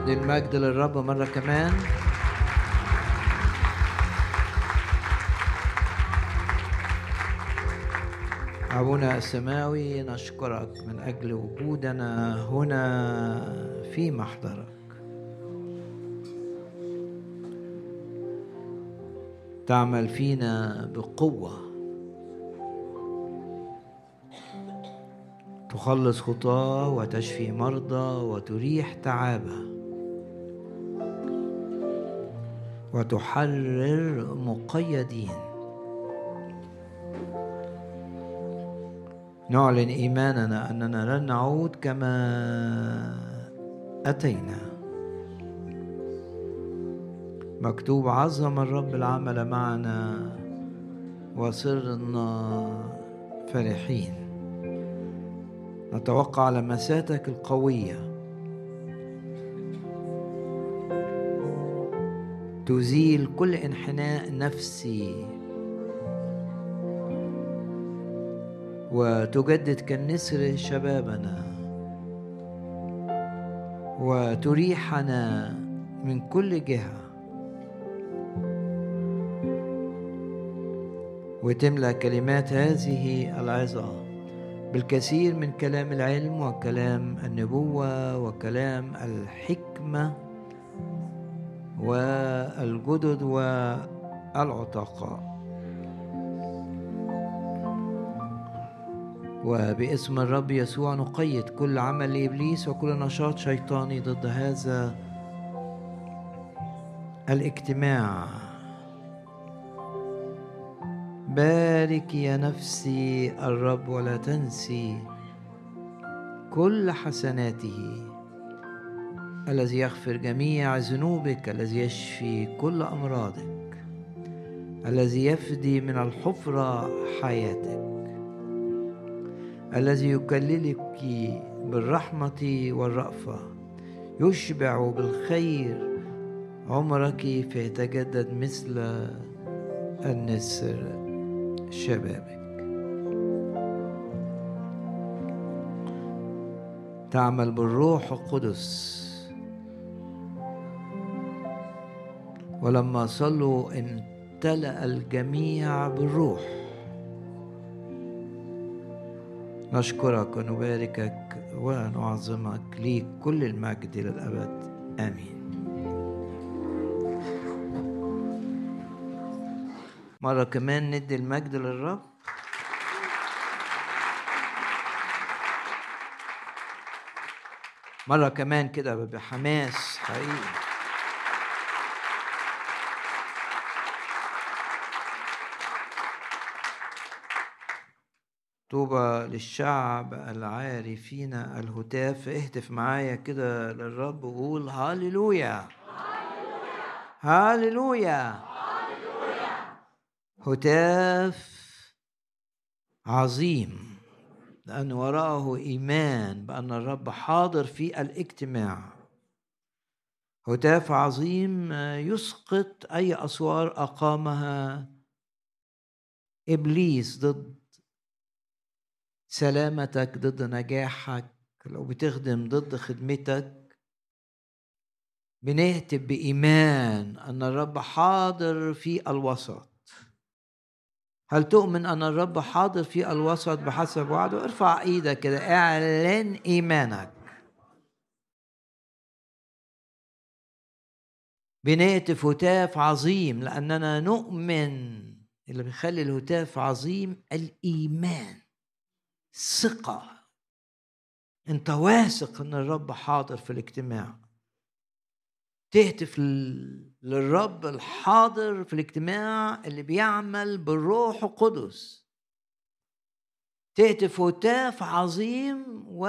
ندي المجد للرب مرة كمان. أبونا السماوي نشكرك من أجل وجودنا هنا في محضرك. تعمل فينا بقوة. تخلص خطاه وتشفي مرضى وتريح تعابه. وتحرر مقيدين. نعلن إيماننا أننا لن نعود كما أتينا. مكتوب عظم الرب العمل معنا وصرنا فرحين نتوقع لمساتك القوية. تزيل كل انحناء نفسي. وتجدد كالنسر شبابنا. وتريحنا من كل جهة. وتملا كلمات هذه العظة. بالكثير من كلام العلم وكلام النبوة وكلام الحكمة. والجدد والعتقاء وباسم الرب يسوع نقيد كل عمل لابليس وكل نشاط شيطاني ضد هذا الاجتماع. بارك يا نفسي الرب ولا تنسي كل حسناته. الذي يغفر جميع ذنوبك الذي يشفي كل أمراضك الذي يفدي من الحفرة حياتك الذي يكللك بالرحمة والرأفة يشبع بالخير عمرك فيتجدد مثل النسر شبابك. تعمل بالروح القدس. ولما صلوا امتلأ الجميع بالروح. نشكرك ونباركك ونعظمك ليك كل المجد للأبد آمين. مرة كمان ندي المجد للرب. مرة كمان كده بحماس حقيقي. طوبى للشعب العارفين الهتاف. اهتف معايا كده للرب وقول هاليلويا هاليلويا هتاف عظيم لأن وراءه إيمان بأن الرب حاضر في الاجتماع. هتاف عظيم يسقط أي أسوار أقامها إبليس ضد سلامتك ضد نجاحك لو بتخدم ضد خدمتك بنهتف بإيمان أن الرب حاضر في الوسط. هل تؤمن أن الرب حاضر في الوسط بحسب وعده؟ ارفع إيدك كده اعلن إيمانك. بنهتف هتاف عظيم لأننا نؤمن اللي بيخلي الهتاف عظيم الإيمان. ثقة. أنت واثق أن الرب حاضر في الاجتماع. تهتف للرب الحاضر في الاجتماع اللي بيعمل بالروح القدس. تهتف هتاف عظيم و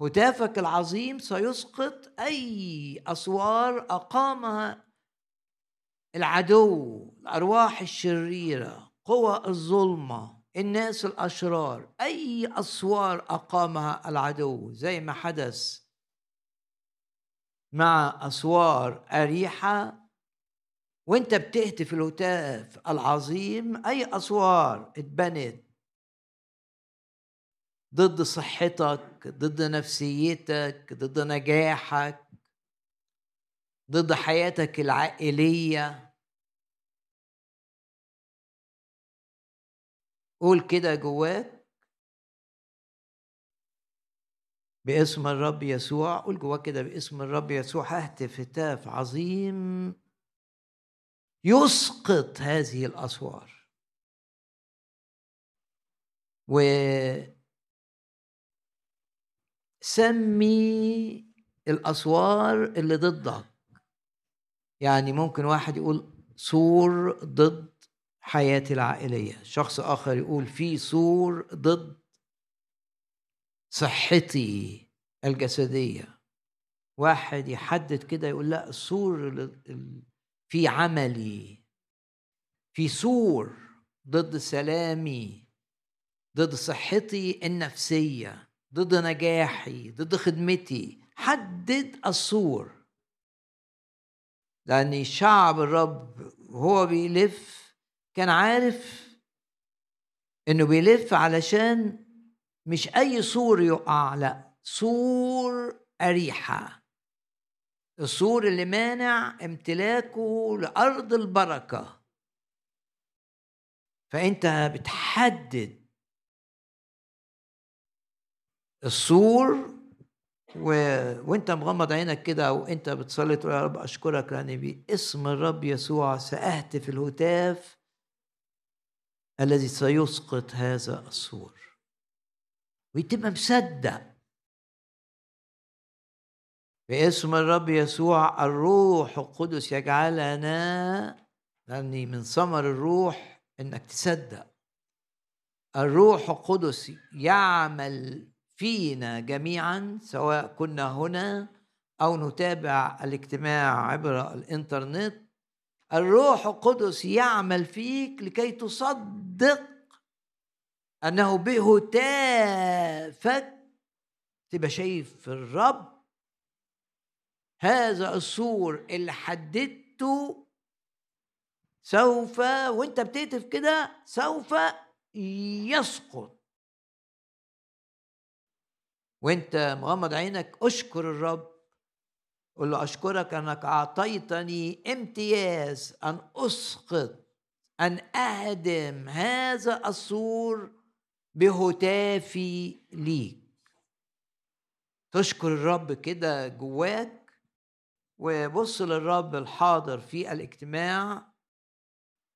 هتافك العظيم سيسقط أي أسوار أقامها العدو الأرواح الشريرة قوى الظلمة. الناس الأشرار أي أسوار أقامها العدو زي ما حدث مع أسوار أريحة وأنت بتهتف الهتاف العظيم أي أسوار اتبنت ضد صحتك ضد نفسيتك ضد نجاحك ضد حياتك العائلية. قول كده جواك باسم الرب يسوع قول جواك كده باسم الرب يسوع. ههتف هتاف عظيم يسقط هذه الأسوار. و سمي الأسوار اللي ضدك. يعني ممكن واحد يقول سور ضد حياتي العائلية. شخص آخر يقول في سور ضد صحتي الجسدية. واحد يحدد كده يقول لا السور في عملي. في سور ضد سلامي ضد صحتي النفسية ضد نجاحي ضد خدمتي. حدد السور. لأن شعب الرب وهو بيلف كان عارف إنه بيلف علشان مش أي سور يقع لأ سور أريحة. السور اللي مانع امتلاكه لأرض البركة. فأنت بتحدد السور و... وأنت مغمض عينك كده أو انت بتصلي تقول يا رب أشكرك لاني باسم الرب يسوع سأهتف الهتاف الذي سيسقط هذا السور وتبقى مصدق باسم الرب يسوع الروح القدس يجعلنا لاني من ثمر الروح إنك تصدق الروح القدس يعمل فينا جميعا سواء كنا هنا أو نتابع الاجتماع عبر الإنترنت. الروح القدس يعمل فيك لكي تصدق أنه بهتافك. تبقى شايف الرب. هذا السور اللي حددته سوف وانت بتهتف كده سوف يسقط. وانت مغمض عينك اشكر الرب. قل له أشكرك أنك أعطيتني امتياز أن أسقط أن أهدم هذا السور بهتافي ليك. تشكر الرب كده جواك وبص للرب الحاضر في الاجتماع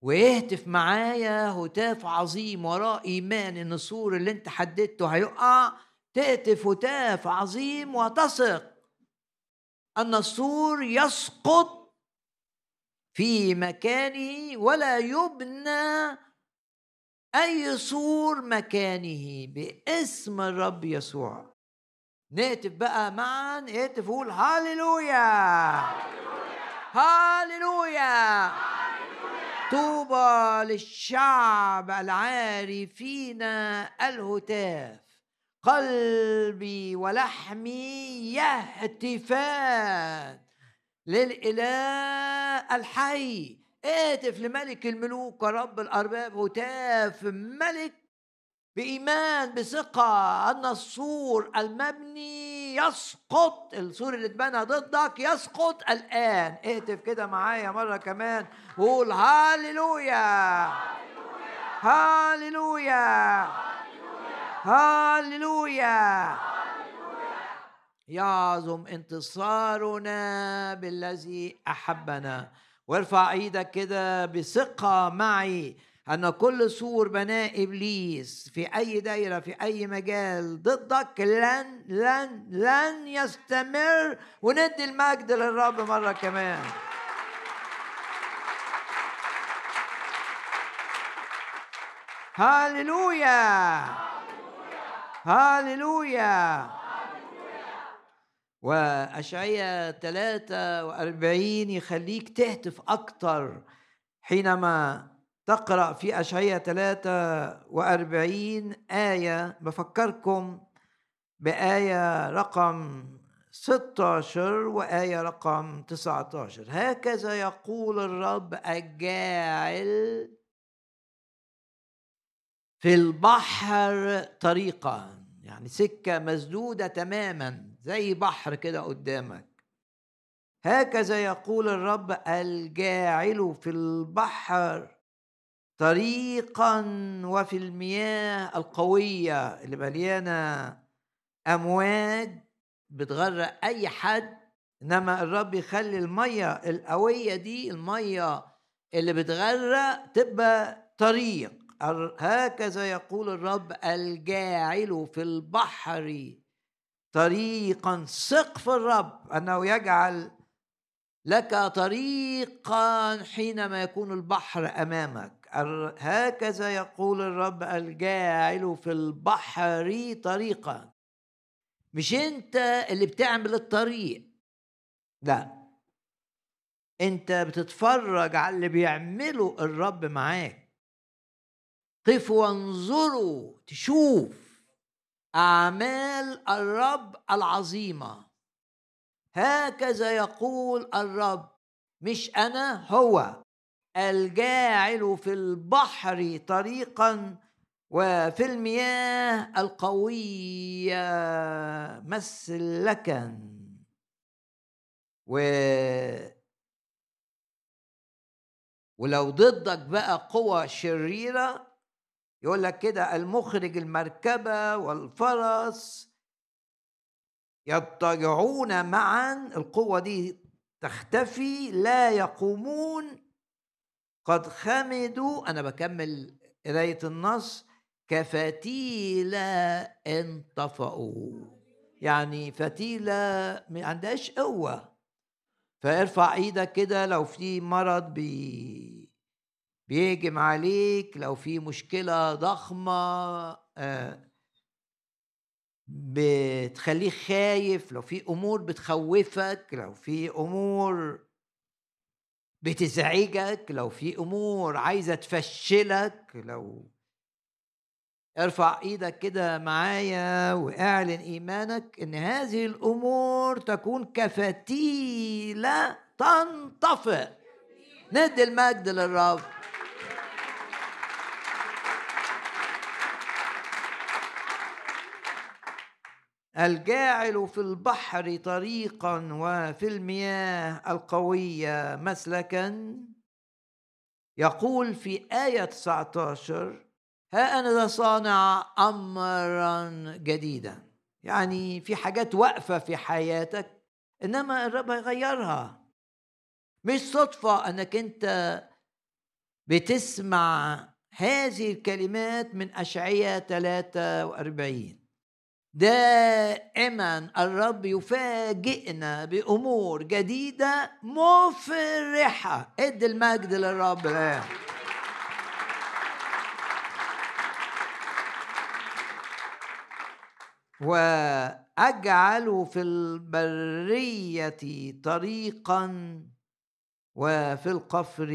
ويهتف معايا هتاف عظيم وراه إيمان إن السور اللي أنت حددته هيقع. تهتف هتاف عظيم وتثق. أن السور يسقط في مكانه ولا يبنى أي سور مكانه باسم الرب يسوع. نهتف بقى معا اهتف قول هاليلويا هاليلويا طوبى للشعب العارفين الهتاف. قلبي ولحمي يهتفان. للإله الحي اهتف لملك الملوك ورب الأرباب هتاف. ملك بإيمان بثقة أن السور المبني يسقط السور اللي اتبنى ضدك يسقط الآن. اهتف كده معايا مرة كمان. وقول هاليلويا هاليلويا. هاليلويا. يعظم انتصارنا بالذي أحبنا. وارفع إيدك كده بثقة معي أن كل سور بناء إبليس في أي دايرة في أي مجال ضدك لن لن لن يستمر. وندي المجد للرب مرة كمان. هاليلويا هاليلويا. وأشعية 43 يخليك تهتف أكتر حينما تقرأ في أشعية 43 آية. بفكركم بآية رقم 16 وآية رقم 19 هكذا يقول الرب الجاعل في البحر طريقا. يعني سكة مسدودة تماما زي بحر كده قدامك. هكذا يقول الرب الجاعل في البحر طريقا وفي المياه القوية اللي مليانة أمواج بتغرق أي حد إنما الرب يخلي المية القوية دي المية اللي بتغرق تبقى طريق. هكذا يقول الرب الجاعل في البحر طريقا. سقف الرب أنه يجعل لك طريقا حينما يكون البحر أمامك. هكذا يقول الرب الجاعل في البحر طريقا. مش أنت اللي بتعمل الطريق. لا. أنت بتتفرج على اللي بيعمله الرب معاك. قفوا وانظروا تشوف. اعمال الرب العظيمة. هكذا يقول الرب مش أنا هو. الجاعل في البحر طريقا وفي المياه القوية مسلكا. و ولو ضدك بقى قوى شريرة يقول لك كده المخرج المركبة والفرس يضطجعون معا القوة دي تختفي لا يقومون. قد خمدوا أنا بكمل قراية النص كفتيلة انطفأوا يعني فتيلة ما عندهاش قوة. فارفع إيدك كده لو في مرض بي بيهجم عليك لو في مشكلة ضخمة آه بتخليه خايف لو في أمور بتخوفك لو في أمور بتزعجك لو في أمور عايزة تفشلك لو ارفع إيدك كده معايا واعلن ايمانك إن هذه الأمور تكون كفتيله تنطفئ. ندي المجد للرب. الجاعل في البحر طريقا وفي المياه القوية مسلكا. يقول في آية 19 ها أنا صانع أمرا جديدا. يعني في حاجات واقفة في حياتك إنما الرب هيغيرها. مش صدفة أنك أنت بتسمع هذه الكلمات من أشعية 43 دائما الرب يفاجئنا بأمور جديدة مفرحة. ادي المجد للرب. الان وأجعل في البرية طريقا وفي القفر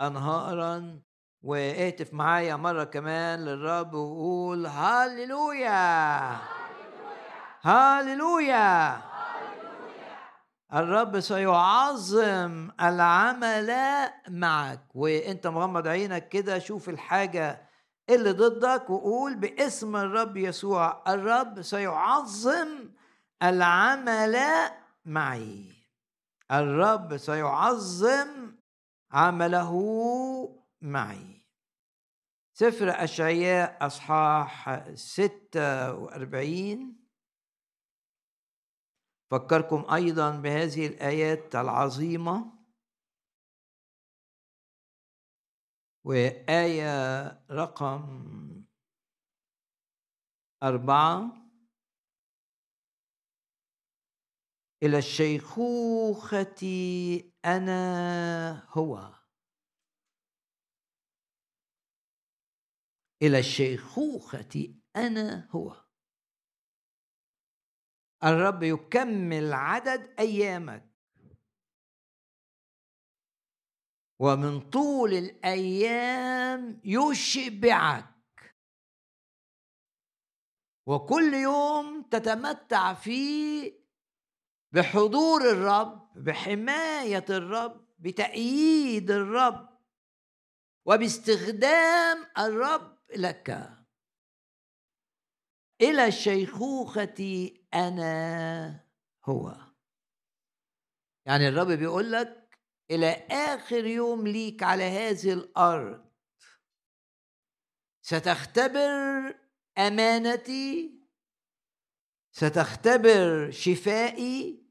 انهارا. واهتف معايا مرة كمان للرب وقول هللويا. هاليلويا الرب سيعظم العمل معك. وانت مغمض عينك كده شوف الحاجة اللي ضدك وقول باسم الرب يسوع الرب سيعظم العمل معي. الرب سيعظم عمله معي. سفر أشعياء أصحاح ستة وأربعين. فكركم أيضا بهذه الآيات العظيمة. وآية رقم أربعة. إلى الشيخوخة أنا هو. إلى الشيخوخة أنا هو. الرب يكمل عدد أيامك. ومن طول الأيام يشبعك. وكل يوم تتمتع فيه بحضور الرب بحماية الرب بتأييد الرب وباستخدام الرب لك. إلى الشيخوخة أنا. هو. يعني الرب بيقول لك إلى آخر يوم ليك على هذه الأرض ستختبر أمانتي ستختبر شفائي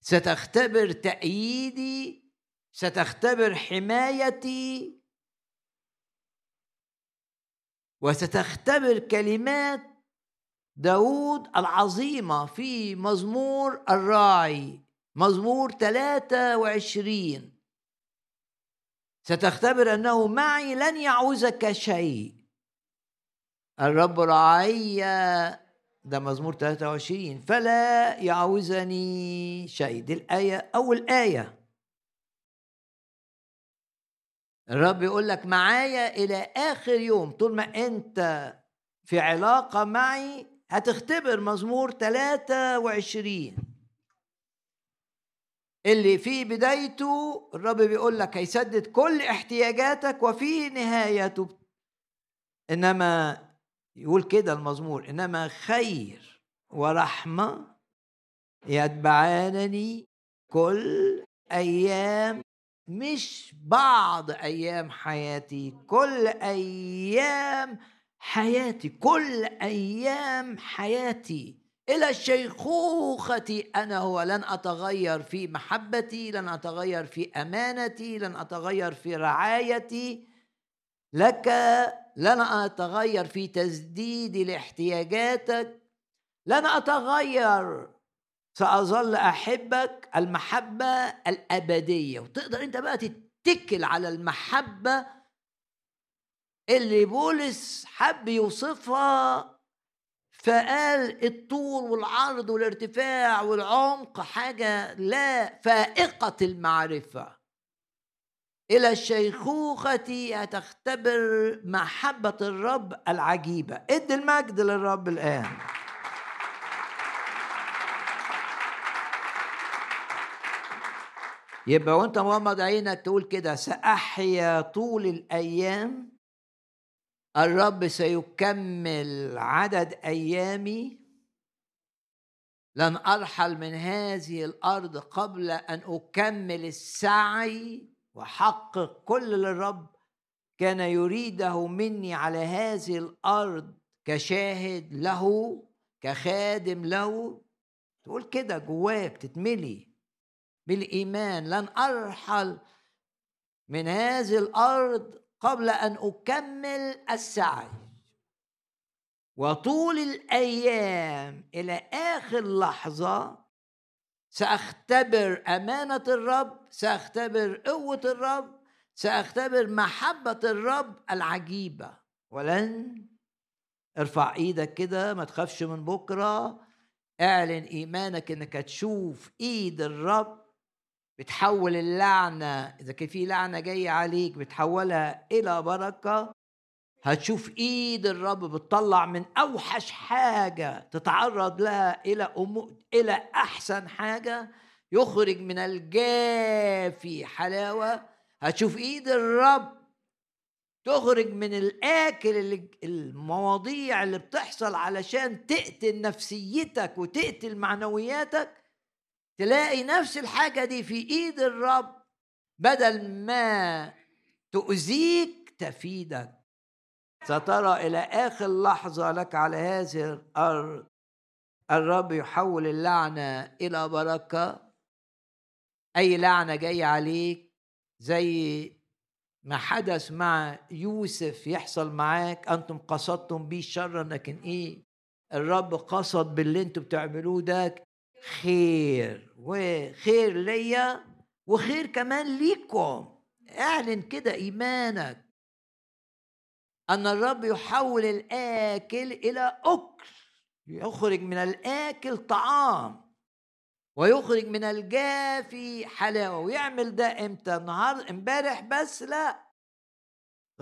ستختبر تأييدي ستختبر حمايتي وستختبر كلمات داود العظيمة في مزمور الراعي مزمور 23 ستختبر أنه معي لن يعوزك شيء. الرب رعي ده مزمور 23 فلا يعوزني شيء. دي الآية أول آية. الرب يقول لك معايا إلى آخر يوم. طول ما أنت في علاقة معي هتختبر مزمور 23 اللي في بدايته الرب بيقول لك هيسدد كل احتياجاتك وفي نهايته إنما يقول كده المزمور إنما خير ورحمة يتبعانني كل أيام مش بعض أيام حياتي كل أيام حياتي كل أيام حياتي. إلى الشيخوخة أنا هو لن أتغير في محبتي لن أتغير في أمانتي لن أتغير في رعايتي. لك لن أتغير في تسديدي لاحتياجاتك لن أتغير سأظل أحبك المحبة الأبدية. وتقدر أنت بقى تتكل على المحبة اللي بولس حب يوصفها فقال الطول والعرض والارتفاع والعمق حاجة لا فائقة المعرفة. إلى الشيخوخة هتختبر محبة الرب العجيبة. إدي المجد للرب الآن. يبقى وأنت مغمض عينك تقول كده سأحيا طول الأيام الرب سيكمل عدد أيامي لن أرحل من هذه الأرض قبل أن أكمل السعي وأحقق كل اللي الرب كان يريده مني على هذه الأرض كشاهد له كخادم له. تقول كده جواك تتملي بالإيمان. لن أرحل من هذه الأرض قبل أن أكمل السعي. وطول الأيام إلى آخر لحظة سأختبر أمانة الرب سأختبر قوة الرب سأختبر محبة الرب العجيبة. ولن ارفع إيدك كده ما تخافش من بكرة. اعلن إيمانك إنك تشوف إيد الرب بتحول اللعنة إذا كان في لعنة جاية عليك بتحولها إلى بركة هتشوف إيد الرب بتطلع من أوحش حاجة تتعرض لها إلى أمور إلى أحسن حاجة يخرج من الجافي حلاوة. هتشوف إيد الرب تخرج من الآكل اللي المواضيع اللي بتحصل علشان تقتل نفسيتك وتقتل معنوياتك. تلاقي نفس الحاجة دي في إيد الرب بدل ما تؤذيك تفيدك. سترى إلى آخر لحظة لك على هذه الأرض الرب يحول اللعنة إلى بركة. أي لعنة جاية عليك زي ما حدث مع يوسف يحصل معاك. أنتم قصدتم بي شرا لكن إيه؟ الرب قصد باللي أنتم بتعملوه ده خير وخير ليا وخير كمان ليكم. اعلن كده إيمانك. أن الرب يحول الآكل إلى أكل. يخرج من الآكل طعام ويخرج من الجافي حلاوة ويعمل ده إمتى؟ النهارده امبارح بس لا.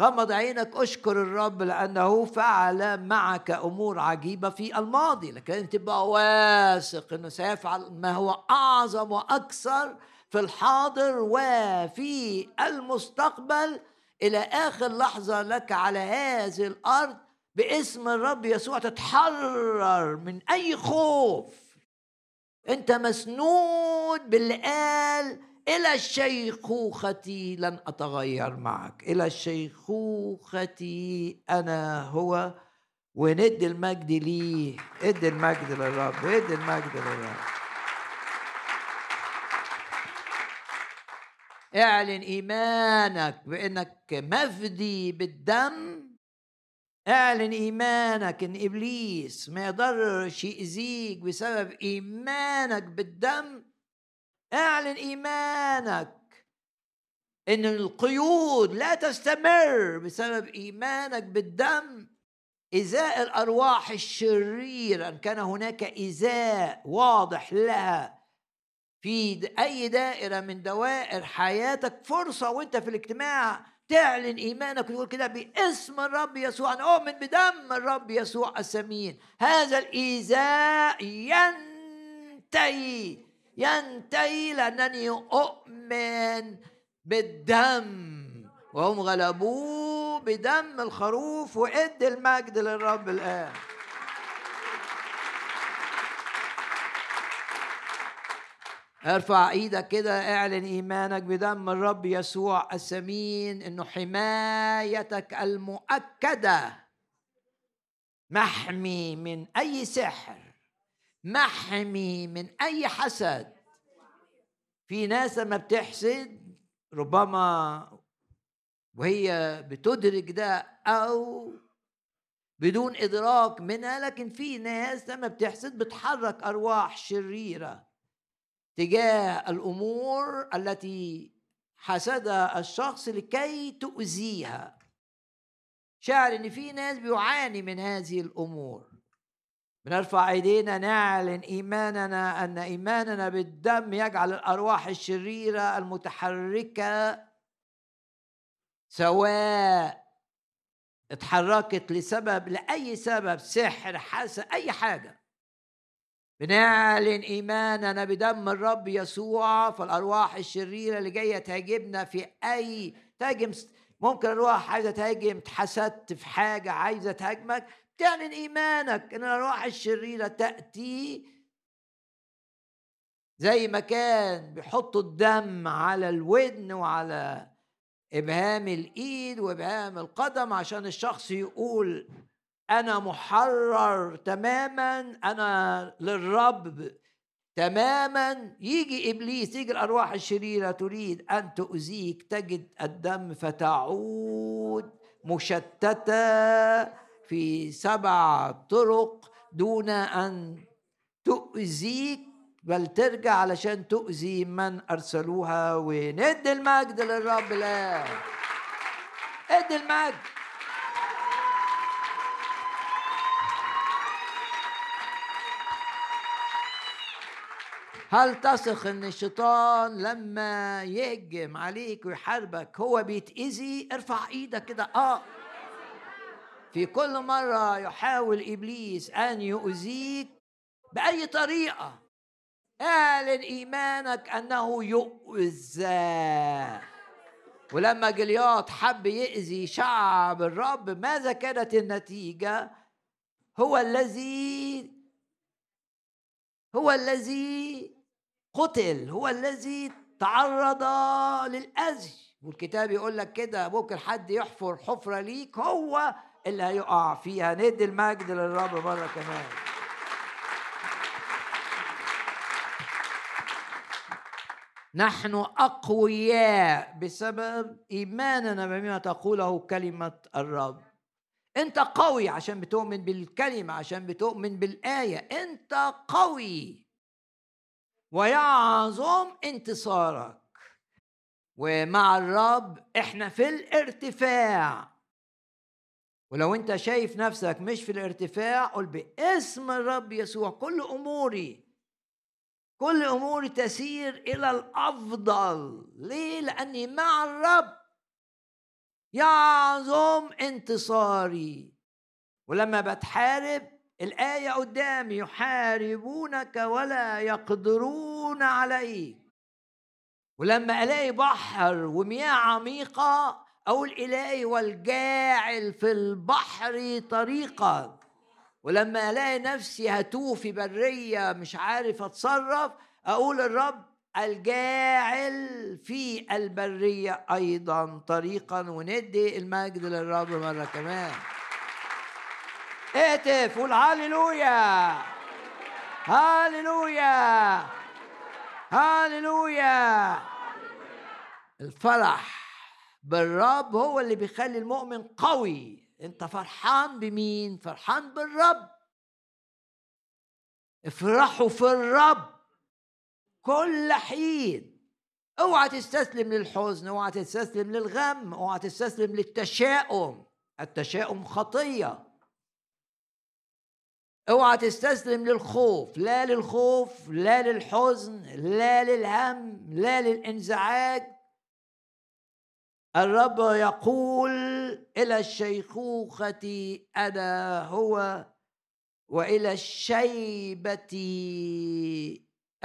غمض عينك اشكر الرب لأنه فعل معك أمور عجيبة في الماضي لكن تبقى واثق إنه سيفعل ما هو أعظم وأكثر في الحاضر وفي المستقبل. إلى آخر لحظة لك على هذه الأرض باسم الرب يسوع تتحرر من أي خوف. أنت مسنود باللي قال إلى الشيخوخة لن أتغير معك. إلى الشيخوخة أنا هو وند المجد ليه. ادي المجد للرب ادي المجد للرب. اعلن إيمانك بإنك مفدي بالدم. اعلن إيمانك إن إبليس ما يقدرش يأذيك بسبب إيمانك بالدم. اعلن إيمانك إن القيود لا تستمر بسبب إيمانك بالدم. إزاء الأرواح الشريرة إن كان هناك إزاء واضح لها في أي دائرة من دوائر حياتك فرصة وأنت في الاجتماع تعلن إيمانك وتقول كده باسم الرب يسوع. أنا أؤمن بدم الرب يسوع السمين. هذا الإيذاء ينتهي. ينتهي لأنني أؤمن بالدم. وهم غلبوه بدم الخروف وإد المجد للرب الآن. ارفع إيدك كده اعلن إيمانك بدم الرب يسوع السمين إنه حمايتك المؤكدة محمي من أي سحر. محمي من أي حسد. في ناس لما بتحسد ربما وهي بتدرك ده أو بدون إدراك منها لكن في ناس لما بتحسد بتحرك أرواح شريرة تجاه الأمور التي حسدها الشخص لكي تؤذيها. شعر إن في ناس بيعاني من هذه الأمور. بنرفع ايدينا نعلن ايماننا ان ايماننا بالدم يجعل الارواح الشريرة المتحركة سواء اتحركت لسبب لأي سبب سحر حسد أي حاجة. بنعلن ايماننا بدم الرب يسوع فالارواح الشريرة اللي جاية تهاجمنا في أي تهاجم ممكن الارواح عايزة تهاجم اتحسدت في حاجة عايزة تهاجمك تعلن إيمانك إن الأرواح الشريرة تأتي زي ما كان بيحطوا الدم على الودن وعلى إبهام الإيد وإبهام القدم عشان الشخص يقول أنا محرر تماما أنا للرب تماما. يجي إبليس يجي الأرواح الشريرة تريد أن تؤذيك تجد الدم فتعود مشتتة. في سبع طرق دون أن تؤذيك بل ترجع علشان تؤذي من أرسلوها. وندي المجد للرب الآن. ادي المجد. هل تثق إن الشيطان لما يهجم عليك ويحاربك هو بيتأذي؟ ارفع إيدك كده. آه. في كل مرة يحاول إبليس أن يؤذيك بأي طريقة اعلن ايمانك أنه يؤذى. ولما جلياط حب يأذي شعب الرب ماذا كانت النتيجة؟ هو الذي هو الذي قتل هو الذي تعرض للأذى. والكتاب يقول لك كده ممكن حد يحفر حفرة ليك هو اللي هيقع فيها. ندي المجد للرب مرة كمان. نحن أقوياء بسبب إيماننا بما تقوله كلمة الرب. أنت قوي عشان بتؤمن بالكلمة عشان بتؤمن بالآية. أنت قوي. ويعظم انتصارك. ومع الرب إحنا في الارتفاع. ولو انت شايف نفسك مش في الارتفاع قل باسم الرب يسوع كل أموري كل أموري تسير إلى الأفضل. ليه؟ لأني مع الرب يعظم انتصاري. ولما بتحارب الآية قدامي يحاربونك ولا يقدرون عليك. ولما ألاقي بحر ومياه عميقة أقول إلهي والجاعل في البحر طريقا. ولما ألاقي نفسي هتوه في برية مش عارف أتصرف أقول الرب الجاعل في البرية أيضا طريقا وندي المجد للرب مرة كمان. اهتف قول هاليلويا هاليلويا هاليلويا الفرح. بالرب هو اللي بيخلي المؤمن قوي. انت فرحان بمين؟ فرحان بالرب. افرحوا في الرب كل حين. اوعى تستسلم للحزن اوعى تستسلم للغم اوعى تستسلم للتشاؤم. التشاؤم خطية. اوعى تستسلم للخوف. لا للخوف لا للحزن لا للهم لا للانزعاج. الرب يقول إلى الشيخوخة أنا هو وإلى الشيبة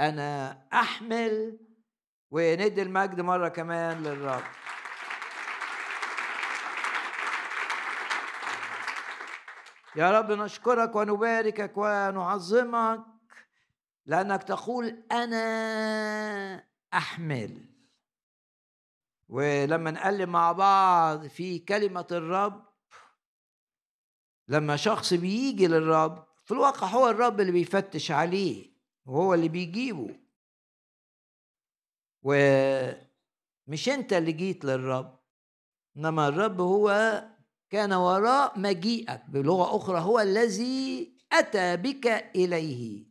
أنا أحمل. وندي المجد مرة كمان للرب. يا رب نشكرك ونباركك ونعظمك لأنك تقول أنا أحمل. ولما نقلب مع بعض في كلمة الرب لما شخص بيجي للرب في الواقع هو الرب اللي بيفتش عليه وهو اللي بيجيبه. ومش أنت اللي جيت للرب إنما الرب هو كان وراء مجيئك بلغة أخرى هو الذي أتى بك إليه.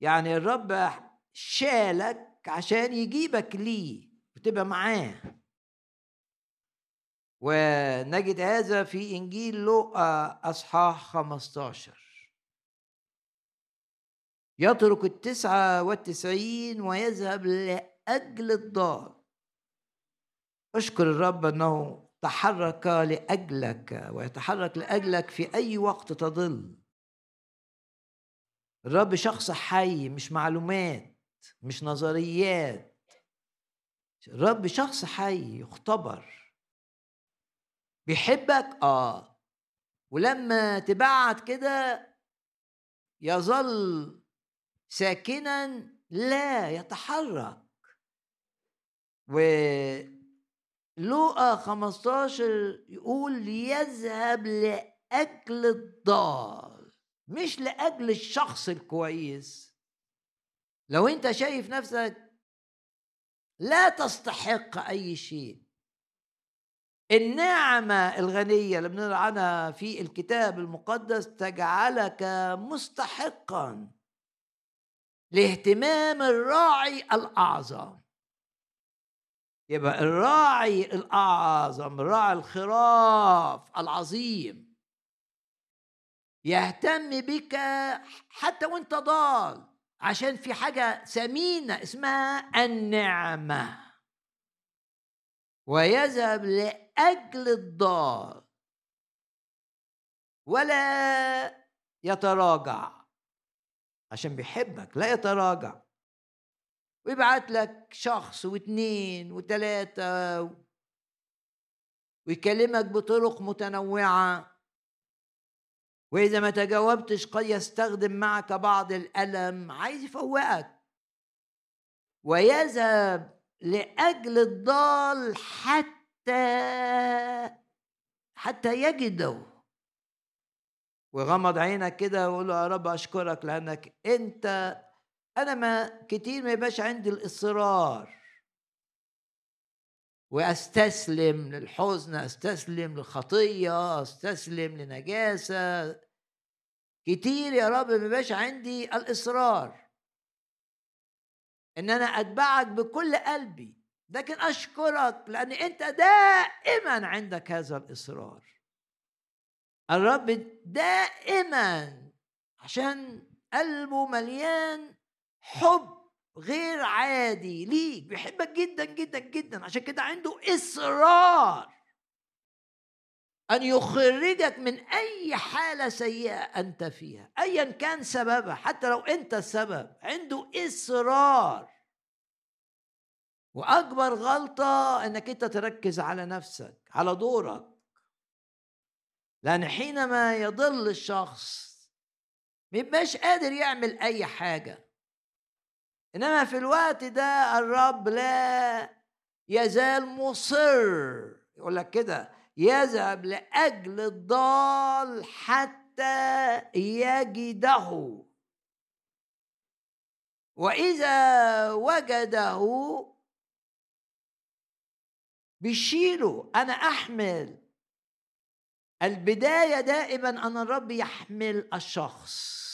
يعني الرب شالك عشان يجيبك ليه. وتبقى معاه. ونجد هذا في إنجيل لوقا أصحاح 15 يترك التسعة والتسعين ويذهب لأجل الضال. اشكر الرب أنه تحرك لأجلك ويتحرك لأجلك في أي وقت تضل. الرب شخص حي مش معلومات مش نظريات. الرب شخص حي يختبر. بيحبك؟ آه. ولما تبعد كده يظل ساكنا لا يتحرك. ولوقا 15 يقول يذهب لأجل الضال مش لأجل الشخص الكويس. لو أنت شايف نفسك لا تستحق أي شيء. النعمة الغنية اللي بنقرأ عنها في الكتاب المقدس تجعلك مستحقا لاهتمام الراعي الأعظم. يبقى الراعي الأعظم راعي الخراف العظيم. يهتم بك حتى وانت ضال عشان في حاجة ثمينة اسمها النعمة. ويذهب لأجل الضال ولا يتراجع. عشان بيحبك لا يتراجع. ويبعت لك شخص واثنين وثلاثة ويكلمك بطرق متنوعة. وإذا ما تجاوبتش قد يستخدم معك بعض الألم عايز يفوقك. ويذهب لأجل الضال حتى حتى يجده. وغمض عينك كده وقول له يا رب أشكرك لأنك أنت أنا ما كتير ما يبقاش عندي الإصرار. وأستسلم للحزن أستسلم للخطية أستسلم لنجاسة. كتير يا رب ما يبقاش عندي الإصرار إن أنا أتبعك بكل قلبي لكن أشكرك لأن أنت دائما عندك هذا الإصرار. الرب دائما عشان قلبه مليان حب غير عادي ليك بيحبك جدا جدا جدا عشان كده عنده إصرار. أن يخرجك من أي حالة سيئة أنت فيها ايا كان سببها حتى لو أنت السبب عنده إصرار. وأكبر غلطة إنك أنت تركز على نفسك على دورك. لأن حينما يضل الشخص ما يبقاش قادر يعمل أي حاجة. إنما في الوقت ده الرب لا يزال مصر. يقول لك كده يذهب لأجل الضال حتى يجده. وإذا وجده بيشيله أنا أحمل. البداية دائما أن الرب يحمل الشخص.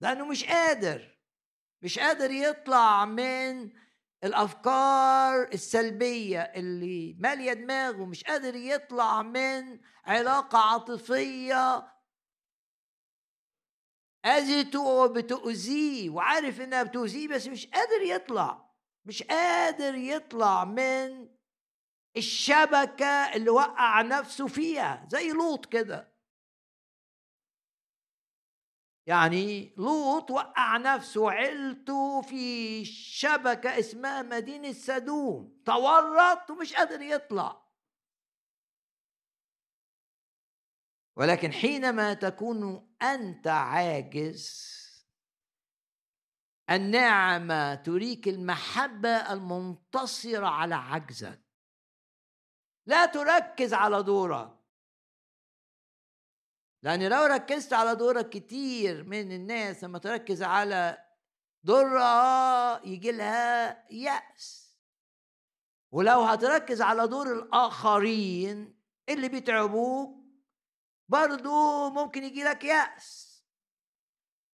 لأنه مش قادر. مش قادر يطلع من الأفكار السلبية اللي مالية دماغه مش قادر يطلع من علاقة عاطفية اذيته وبتؤذيه وعارف إنها بتؤذيه بس مش قادر يطلع مش قادر يطلع من الشبكة اللي وقع نفسه فيها زي لوط كده. يعني لوط وقع نفسه وعيلته في شبكة اسمها مدينة سدوم تورط ومش قادر يطلع. ولكن حينما تكون أنت عاجز النعمة تريك المحبة المنتصرة على عجزك. لا تركز على دورك. لأن لو ركزت على دورك كتير من الناس لما تركز على دورها يجي لها يأس. ولو هتركز على دور الآخرين اللي بيتعبوك برضو ممكن يجي لك يأس.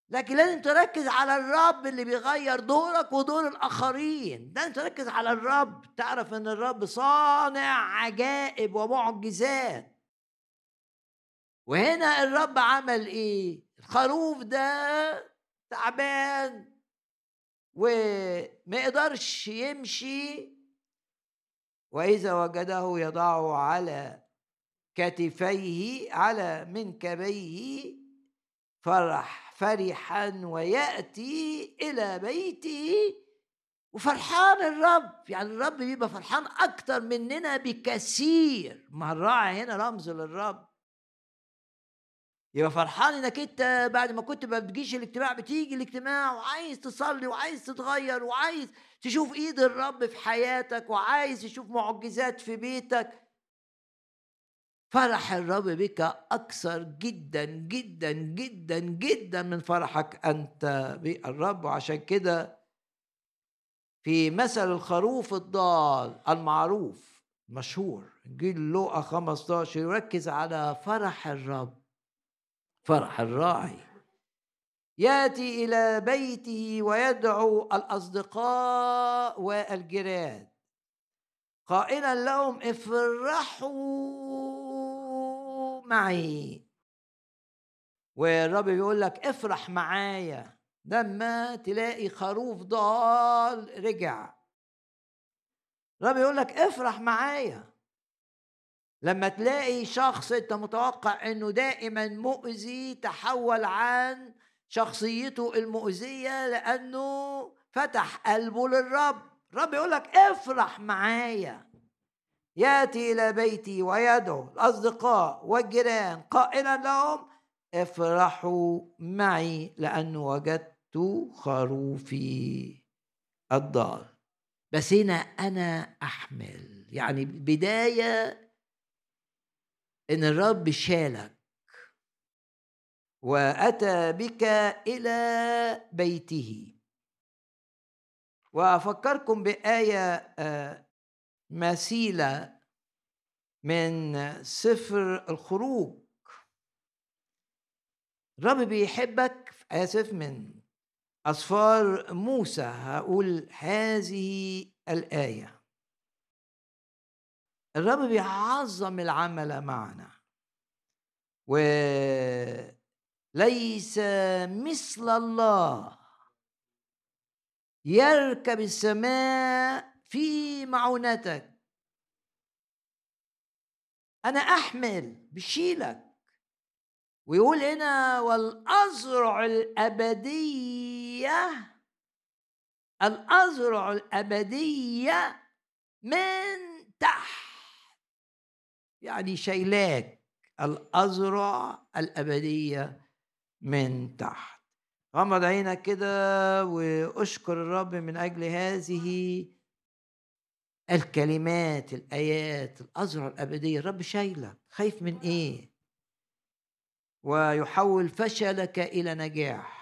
لكن لازم تركز على الرب اللي بيغير دورك ودور الآخرين. لازم تركز على الرب تعرف إن الرب صانع عجائب ومعجزات. وهنا الرب عمل إيه؟ الخروف ده تعبان وما يقدرش يمشي وإذا وجده يضعه على كتفيه على منكبيه فرح فرحا ويأتي إلى بيته. وفرحان الرب يعني الرب بيبقى فرحان أكتر مننا بكثير. ما الراعي هنا رمز للرب. يبقى فرحان إنك أنت بعد ما كنت ما بتجيش الاجتماع بتيجي الاجتماع وعايز تصلي وعايز تتغير وعايز تشوف إيد الرب في حياتك وعايز تشوف معجزات في بيتك. فرح الرب بك أكثر جدا جدا جدا جدا من فرحك أنت بالرب. وعشان كده في مثل الخروف الضال المعروف مشهور جيل لوقا 15 يركز على فرح الرب. فرح الراعي. ياتي إلى بيته ويدعو الأصدقاء والجيران. قائلا لهم افرحوا معي. والرب بيقول لك افرح معايا. لما تلاقي خروف ضال رجع. الرب يقول لك افرح معايا. لما تلاقي شخص انت متوقع انه دائما مؤذي تحول عن شخصيته المؤذية لأنه فتح قلبه للرب. الرب يقول لك افرح معايا. ياتي إلى بيتي ويدعو الأصدقاء والجيران قائلا لهم افرحوا معي لأنه وجدت خروفي الضال. بس هنا أنا أحمل. يعني بداية إن الرب شالك وأتى بك إلى بيته. وأفكركم بآية آه، مثيلة من سفر الخروج. الرب بيحبك آسف من أسفار موسى. هقول هذه الآية. الرب بيعظم العمل معنا. وليس مثل الله. يركب السماء في معونتك. أنا أحمل بشيلك. ويقول هنا والأزرع الأبدية الأزرع الأبدية من تحت. يعني شيلاك الأزرع الأبدية من تحت. غمض عينك كده وأشكر الرب من أجل هذه الكلمات الآيات الأزرع الأبدية. الرب شايلك. خايف من إيه؟ ويحول فشلك إلى نجاح.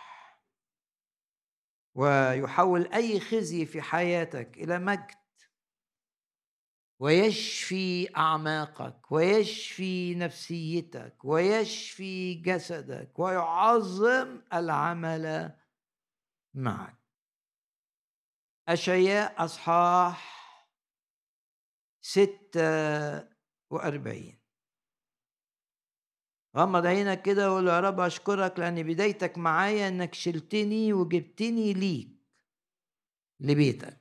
ويحول أي خزي في حياتك إلى مجد. ويشفي أعماقك ويشفي نفسيتك ويشفي جسدك ويعظم العمل معك. أشياء أصحاح ستة وأربعين. غمض عينك كده وقول يا رب أشكرك لأن بدايتك معايا إنك شلتني وجبتني ليك لبيتك.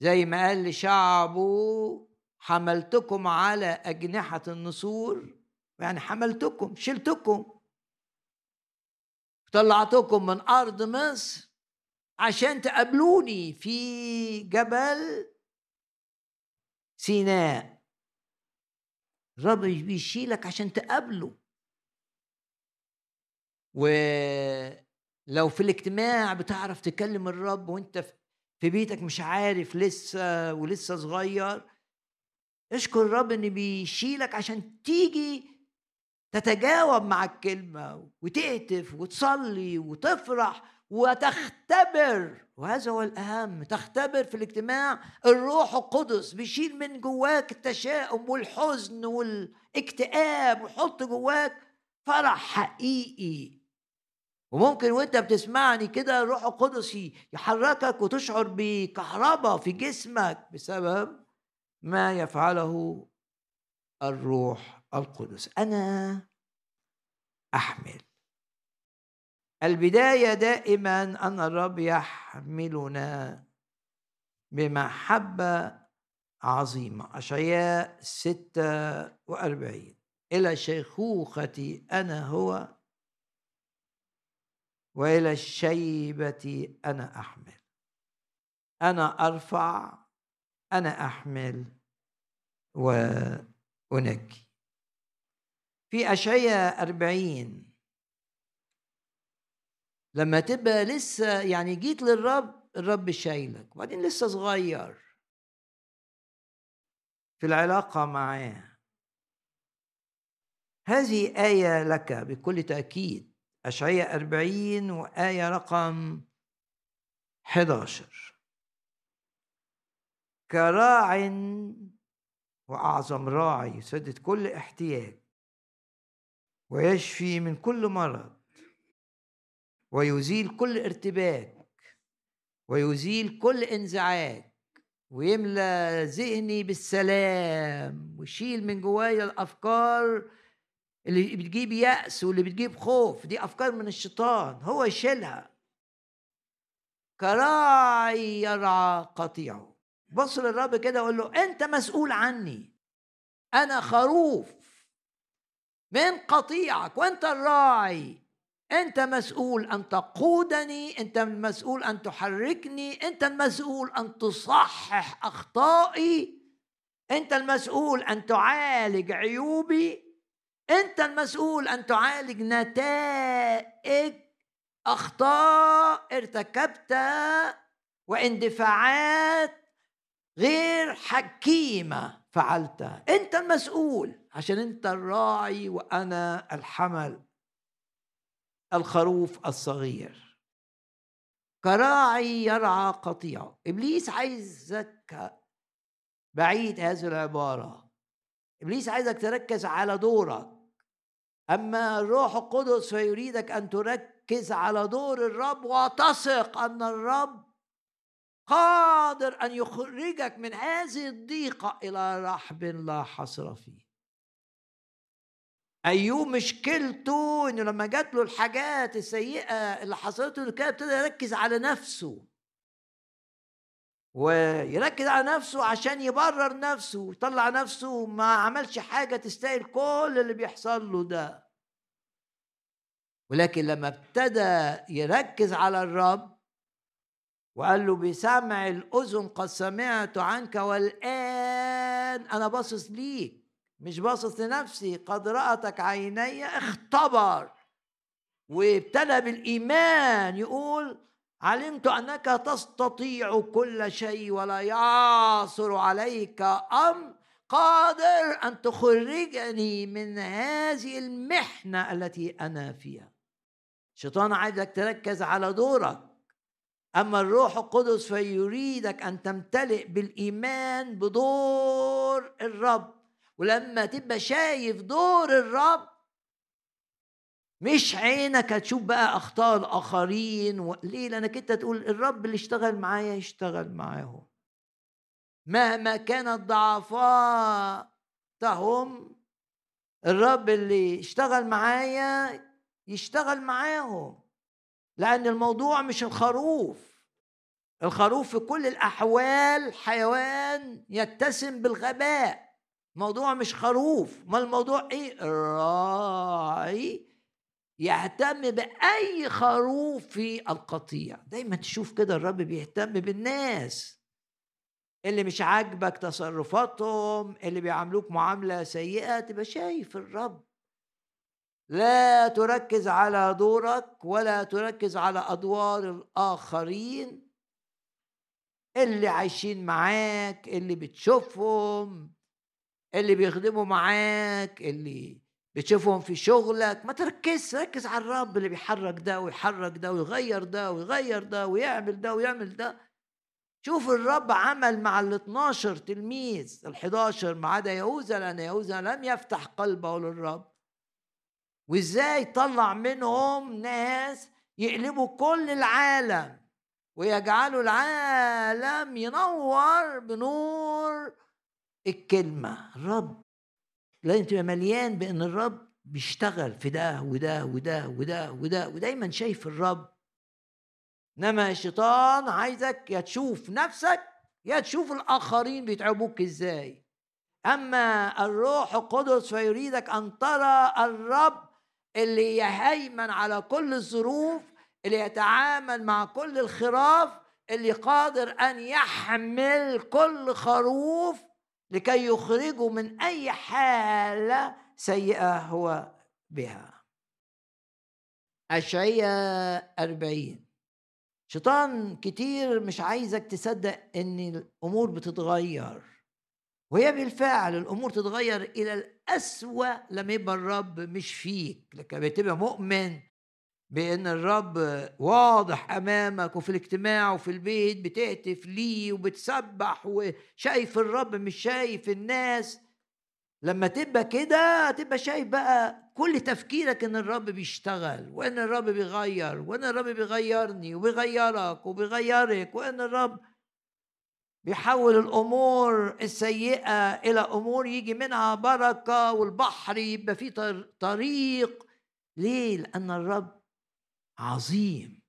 زي ما قال لشعبه حملتكم على أجنحة النسور. يعني حملتكم شلتكم. طلعتكم من أرض مصر عشان تقابلوني في جبل سيناء. الرب بيشيلك عشان تقابله. ولو في الاجتماع بتعرف تكلم الرب وانت في بيتك مش عارف لسه ولسه صغير اشكر الرب ان بيشيلك عشان تيجي تتجاوب مع الكلمة وتهتف وتصلي وتفرح وتختبر. وهذا هو الأهم تختبر في الاجتماع الروح القدس بيشيل من جواك التشاؤم والحزن والاكتئاب ويحط جواك فرح حقيقي. وممكن وانت بتسمعني كده الروح القدس يحركك وتشعر بكهرباء في جسمك بسبب ما يفعله الروح القدس. أنا أحمل. البداية دائما أن الرب يحملنا بمحبة عظيمة. أشعياء 46 إلى شيخوختي أنا هو وإلى الشيبة أنا أحمل. أنا أرفع أنا أحمل وأنجي. في اشعياء أربعين لما تبقى لسه يعني جيت للرب الرب شايلك. وبعدين لسه صغير. في العلاقة معاه. هذه آية لك بكل تأكيد. أشعية أربعين وآية رقم 11 كراع وأعظم راعي يسدد كل احتياج ويشفي من كل مرض ويزيل كل ارتباك ويزيل كل انزعاج ويملى ذهني بالسلام ويشيل من جوايا الأفكار اللي بتجيب يأس واللي بتجيب خوف دي أفكار من الشيطان هو يشيلها. كراعي يرعى قطيعه. بص للرب كده وقول له أنت مسؤول عني. أنا خروف من قطيعك وأنت الراعي. أنت مسؤول أن تقودني أنت المسؤول أن تحركني أنت المسؤول أن تصحح أخطائي أنت المسؤول أن تعالج عيوبي. أنت المسؤول أن تعالج نتائج أخطاء ارتكبتها واندفاعات غير حكيمة فعلتها. أنت المسؤول عشان أنت الراعي وأنا الحمل الخروف الصغير. كراعي يرعى قطيعه إبليس عايزك بعيد هذه العبارة. إبليس عايزك تركز على دورك. أما الروح القدس فيريدك أن تركز على دور الرب وتثق أن الرب قادر أن يخرجك من هذه الضيقة إلى رحب لا حصر فيه. أيوب مشكلته إنه لما جات له الحاجات السيئة اللي حصلت له كده ابتدى يركز على نفسه. ويركز على نفسه عشان يبرر نفسه ويطلع نفسه ما عملش حاجة تستاهل كل اللي بيحصل له ده. ولكن لما ابتدى يركز على الرب وقال له بسمع الأذن قد سمعت عنك والآن أنا باصص ليك مش باصص لنفسي قد رأتك عيني اختبر. وابتدى بالإيمان يقول علمت أنك تستطيع كل شيء ولا يعصر عليك أمر قادر أن تخرجني من هذه المحنة التي أنا فيها. الشيطان عايزك تركز على دورك. أما الروح القدس فيريدك أن تمتلئ بالإيمان بدور الرب. ولما تبقى شايف دور الرب مش عينك هتشوف بقى أخطاء الآخرين و... ليه؟ لأنك أنت تقول الرب اللي اشتغل معايا يشتغل معاهم. مهما كانت ضعفاتهم الرب اللي اشتغل معايا يشتغل معاهم. لأن الموضوع مش الخروف. الخروف في كل الأحوال حيوان يتسم بالغباء. موضوع مش خروف. ما الموضوع إيه؟ الراعي يهتم بأي خروف في القطيع. دايما تشوف كده الرب بيهتم بالناس. اللي مش عاجبك تصرفاتهم اللي بيعاملوك معاملة سيئة تبقى شايف الرب. لا تركز على دورك ولا تركز على أدوار الآخرين. اللي عايشين معاك اللي بتشوفهم اللي بيخدموا معاك اللي بتشوفهم في شغلك ما تركزش ركز على الرب اللي بيحرك ده ويحرك ده ويغير ده ويغير ده ويعمل ده ويعمل ده. شوف الرب عمل مع ال 12 تلميذ ال 11 ما عدا يهوذا لأن يهوذا لم يفتح قلبه للرب. وإزاي طلع منهم ناس يقلبوا كل العالم ويجعلوا العالم ينور بنور الكلمة الرب لازم تبقى مليان بأن الرب بيشتغل في ده وده وده وده وده ودايما شايف الرب. إنما الشيطان عايزك يا تشوف نفسك يا تشوف الآخرين بيتعبوك إزاي. أما الروح القدس فيريدك أن ترى الرب اللي يهيمن على كل الظروف اللي يتعامل مع كل الخراف اللي قادر أن يحمل كل خروف لكي يخرجوا من أي حالة سيئة هو بها. أشعية أربعين. شيطان كتير مش عايزك تصدق إن الأمور بتتغير. وهي بالفعل الأمور تتغير إلى الأسوأ لما يبقى الرب مش فيك لكن بتبقى مؤمن بأن الرب واضح أمامك وفي الاجتماع وفي البيت بتهتف ليه وبتسبح وشايف الرب مش شايف الناس. لما تبقى كده تبقى شايف بقى كل تفكيرك إن الرب بيشتغل وإن الرب بيغير وإن الرب بيغيرني وبيغيرك وبيغيرك وإن الرب بيحول الأمور السيئة إلى أمور يجي منها بركة والبحر يبقى فيه طريق. ليه؟ لأن الرب عظيم.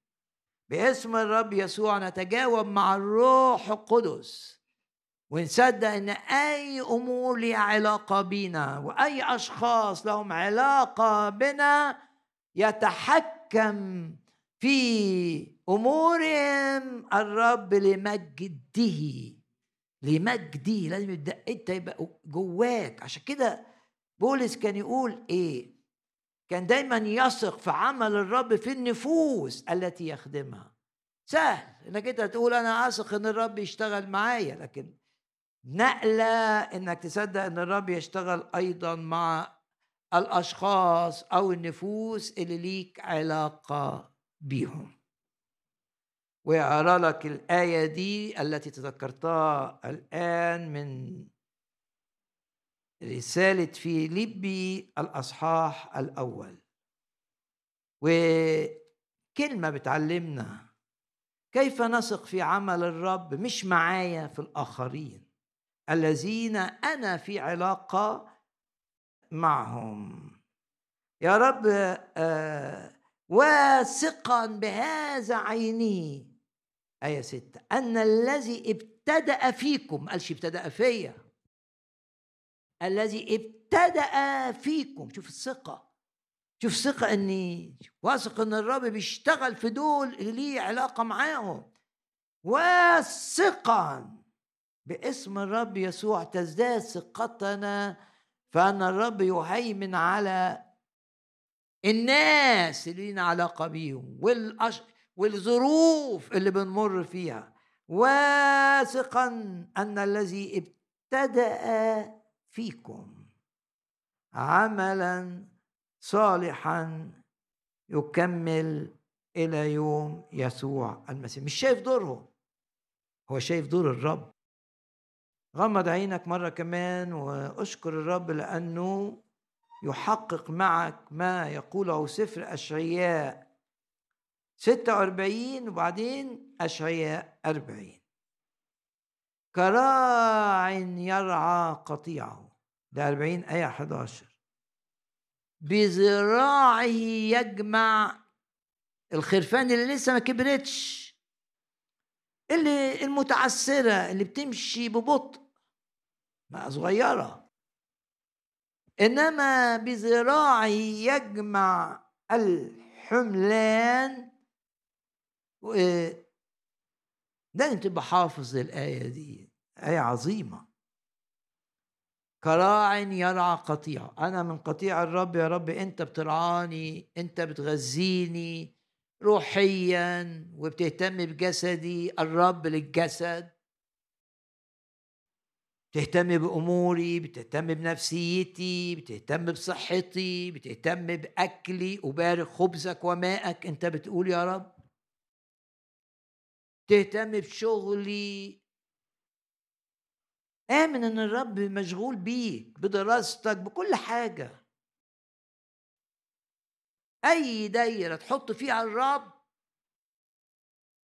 باسم الرب يسوع نتجاوب مع الروح القدس ونصدق إن أي أمور لها علاقة بنا وأي أشخاص لهم علاقة بنا يتحكم في امورهم الرب لمجده لمجده. لازم يبدأ أنت يبقى جواك. عشان كده بولس كان يقول إيه؟ كان دايما يثق في عمل الرب في النفوس التي يخدمها. سهل. إنك أنت تقول أنا أثق إن الرب يشتغل معايا لكن نقلة إنك تصدق إن الرب يشتغل أيضا مع الأشخاص أو النفوس اللي ليك علاقة بيهم. ويقرا لك الآية دي التي تذكرتها الآن من رسالة فيليبي الأصحاح الأول. وكلمة بتعلمنا كيف نثق في عمل الرب مش معايا في الآخرين الذين أنا في علاقة معهم. يا رب آه واثقا بهذا عيني. آية ستة أن الذي ابتدأ فيكم قالش ابتدأ فيا. الذي ابتدأ فيكم. شوف الثقة. شوف ثقة إني واثق إن الرب بيشتغل في دول ليه علاقة معاهم. واثقا باسم الرب يسوع. تزداد ثقتنا فأن الرب يهيمن على الناس اللي لنا علاقة بيهم والأش... والظروف اللي بنمر فيها. واثقا أن الذي ابتدأ فيكم عملا صالحا يكمل إلى يوم يسوع المسيح. مش شايف دورهم هو شايف دور الرب. غمض عينك مرة كمان وأشكر الرب لأنه يحقق معك ما يقوله سفر أشعياء 46 وبعدين أشعياء 40 كراع يرعى قطيعه. ده 40 آية 11 بذراعه يجمع الخرفان اللي لسه ما كبرتش اللي المتعسرة اللي بتمشي ببطء ما صغيرة. إنما بذراعه يجمع الحملان لازم تبقى حافظ الآية دي. آية عظيمة. كراع يرعى قطيع. أنا من قطيع الرب يا رب أنت بترعاني أنت بتغذيني روحيا وبتهتم بجسدي الرب للجسد. بتهتم بأموري بتهتم بنفسيتي بتهتم بصحتي بتهتم بأكلي ابارك خبزك وماءك أنت بتقول يا رب. تهتم بشغلي آمن إن الرب مشغول بيك بدراستك بكل حاجة. أي دايرة تحط فيها الرب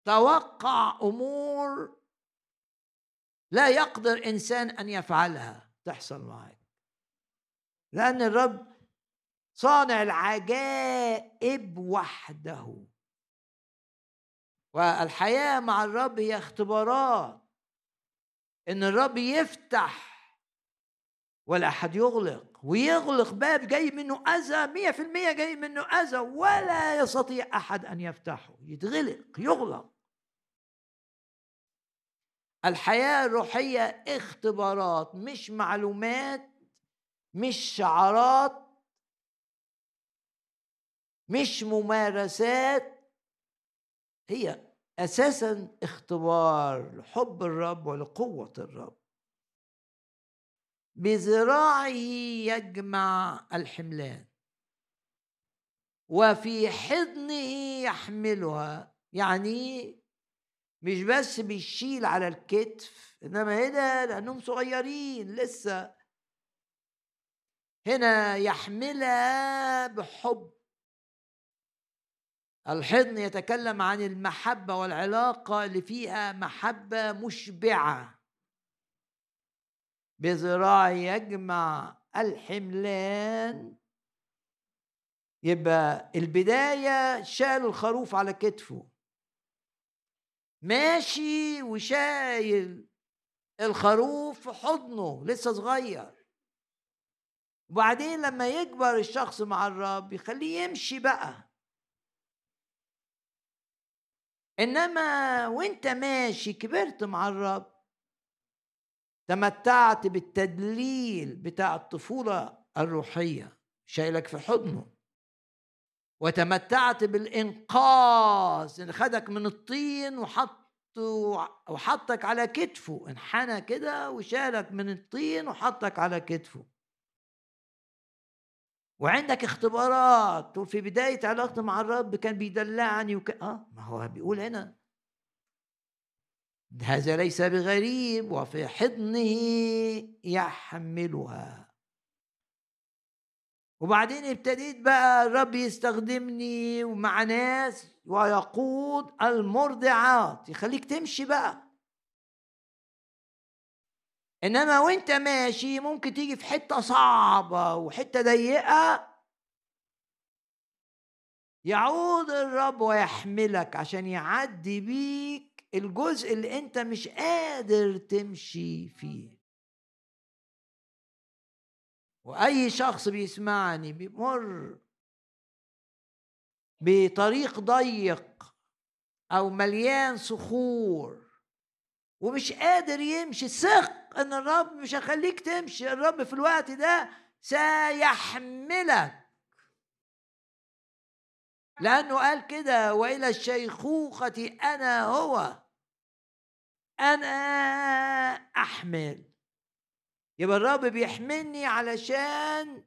توقع أمور لا يقدر إنسان أن يفعلها تحصل معك لأن الرب صانع العجائب وحده. والحياة مع الرب هي اختبارات. إن الرب يفتح ولا أحد يغلق ويغلق باب جاي منه أذى مية في المية جاي منه أذى ولا يستطيع أحد أن يفتحه. يتغلق يغلق. الحياة الروحية اختبارات مش معلومات مش شعارات مش ممارسات. هي أساسا اختبار لحب الرب ولقوة الرب. بذراعه يجمع الحملان وفي حضنه يحملها. يعني مش بس بيشيل على الكتف إنما هنا لأنهم صغيرين لسه. هنا يحملها بحب الحضن يتكلم عن المحبة والعلاقة اللي فيها محبة مشبعة. بذراع يجمع الحملان. يبقى البداية شال الخروف على كتفه. ماشي وشايل الخروف في حضنه لسه صغير. وبعدين لما يكبر الشخص مع الرب يخليه يمشي بقى. إنما وإنت ماشي كبرت مع الرب تمتعت بالتدليل بتاع الطفولة الروحية شايلك في حضنه. وتمتعت بالإنقاذ ان خدك من الطين وحط وحطك على كتفه انحنى كده وشالك من الطين وحطك على كتفه. وعندك اختبارات وفي بداية علاقتي مع الرب كان بيدلعني وك... آه ما هو بيقول هنا. هذا ليس بغريب وفي حضنه يحملها. وبعدين ابتديت بقى الرب يستخدمني ومع ناس ويقود المرضعات. يخليك تمشي بقى. إنما وإنت ماشي ممكن تيجي في حتة صعبة وحتة ضيقة. يعود الرب ويحملك عشان يعدي بيك الجزء اللي أنت مش قادر تمشي فيه. وأي شخص بيسمعني بيمر بطريق ضيق أو مليان صخور ومش قادر يمشي ثق إن الرب مش هيخليك تمشي الرب في الوقت ده سيحملك. لأنه قال كده وإلى الشيخوخة أنا هو. أنا أحمل. يبقى الرب بيحملني علشان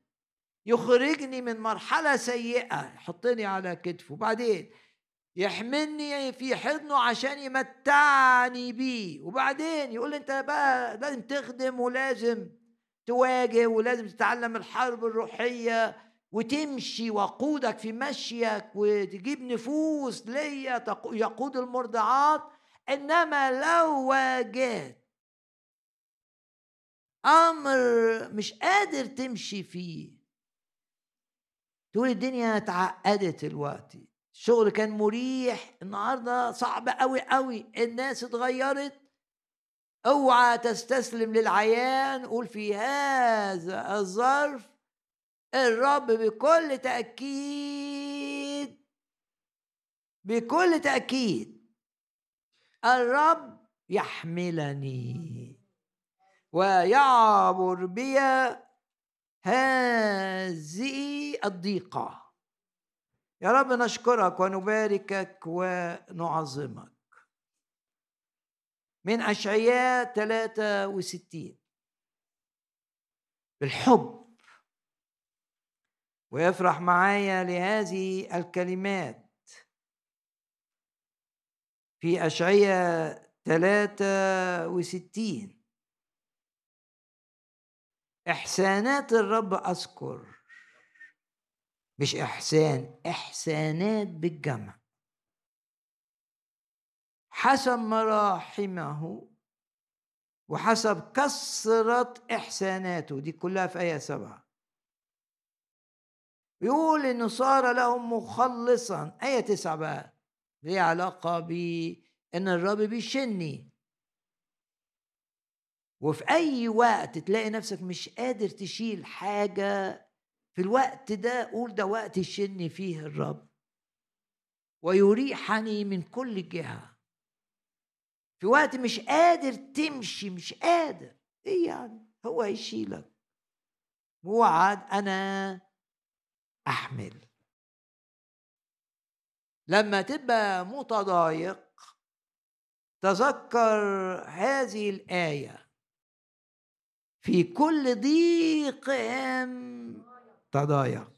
يخرجني من مرحلة سيئة. يحطني على كتفه. وبعدين يحملني في حضنه عشان يمتعني بيه. وبعدين يقول انت بقى لازم تخدم ولازم تواجه ولازم تتعلم الحرب الروحية وتمشي وقودك في مشيك وتجيب نفوس ليا يقود المرضعات. إنما لو واجهت أمر مش قادر تمشي فيه تقول الدنيا اتعقدت دلوقتي. الشغل كان مريح النهارده صعب قوي قوي الناس اتغيرت. أوعى تستسلم للعيان. قول في هذا الظرف الرب بكل تأكيد بكل تأكيد الرب يحملني ويعبر بي هذه الضيقة. يا رب نشكرك ونباركك ونعظمك. من أشعياء 63 بالحب. ويفرح معايا لهذه الكلمات. في أشعياء 63 إحسانات الرب أذكر. مش إحسان إحسانات بالجمع. حسب مراحمه وحسب كثرة إحساناته دي كلها في آية سبعة. يقول إنه صار لهم مخلصا آية تسعة بقى ليه علاقة بإن الرب بيشني. وفي أي وقت تلاقي نفسك مش قادر تشيل حاجة في الوقت ده قول ده وقت يشني فيه الرب. ويريحني من كل جهة. في وقت مش قادر تمشي مش قادر. إيه يعني؟ هو يشيلك وعد أنا أحمل. لما تبقى متضايق تذكر هذه الآية. في كل ضيقهم تضايق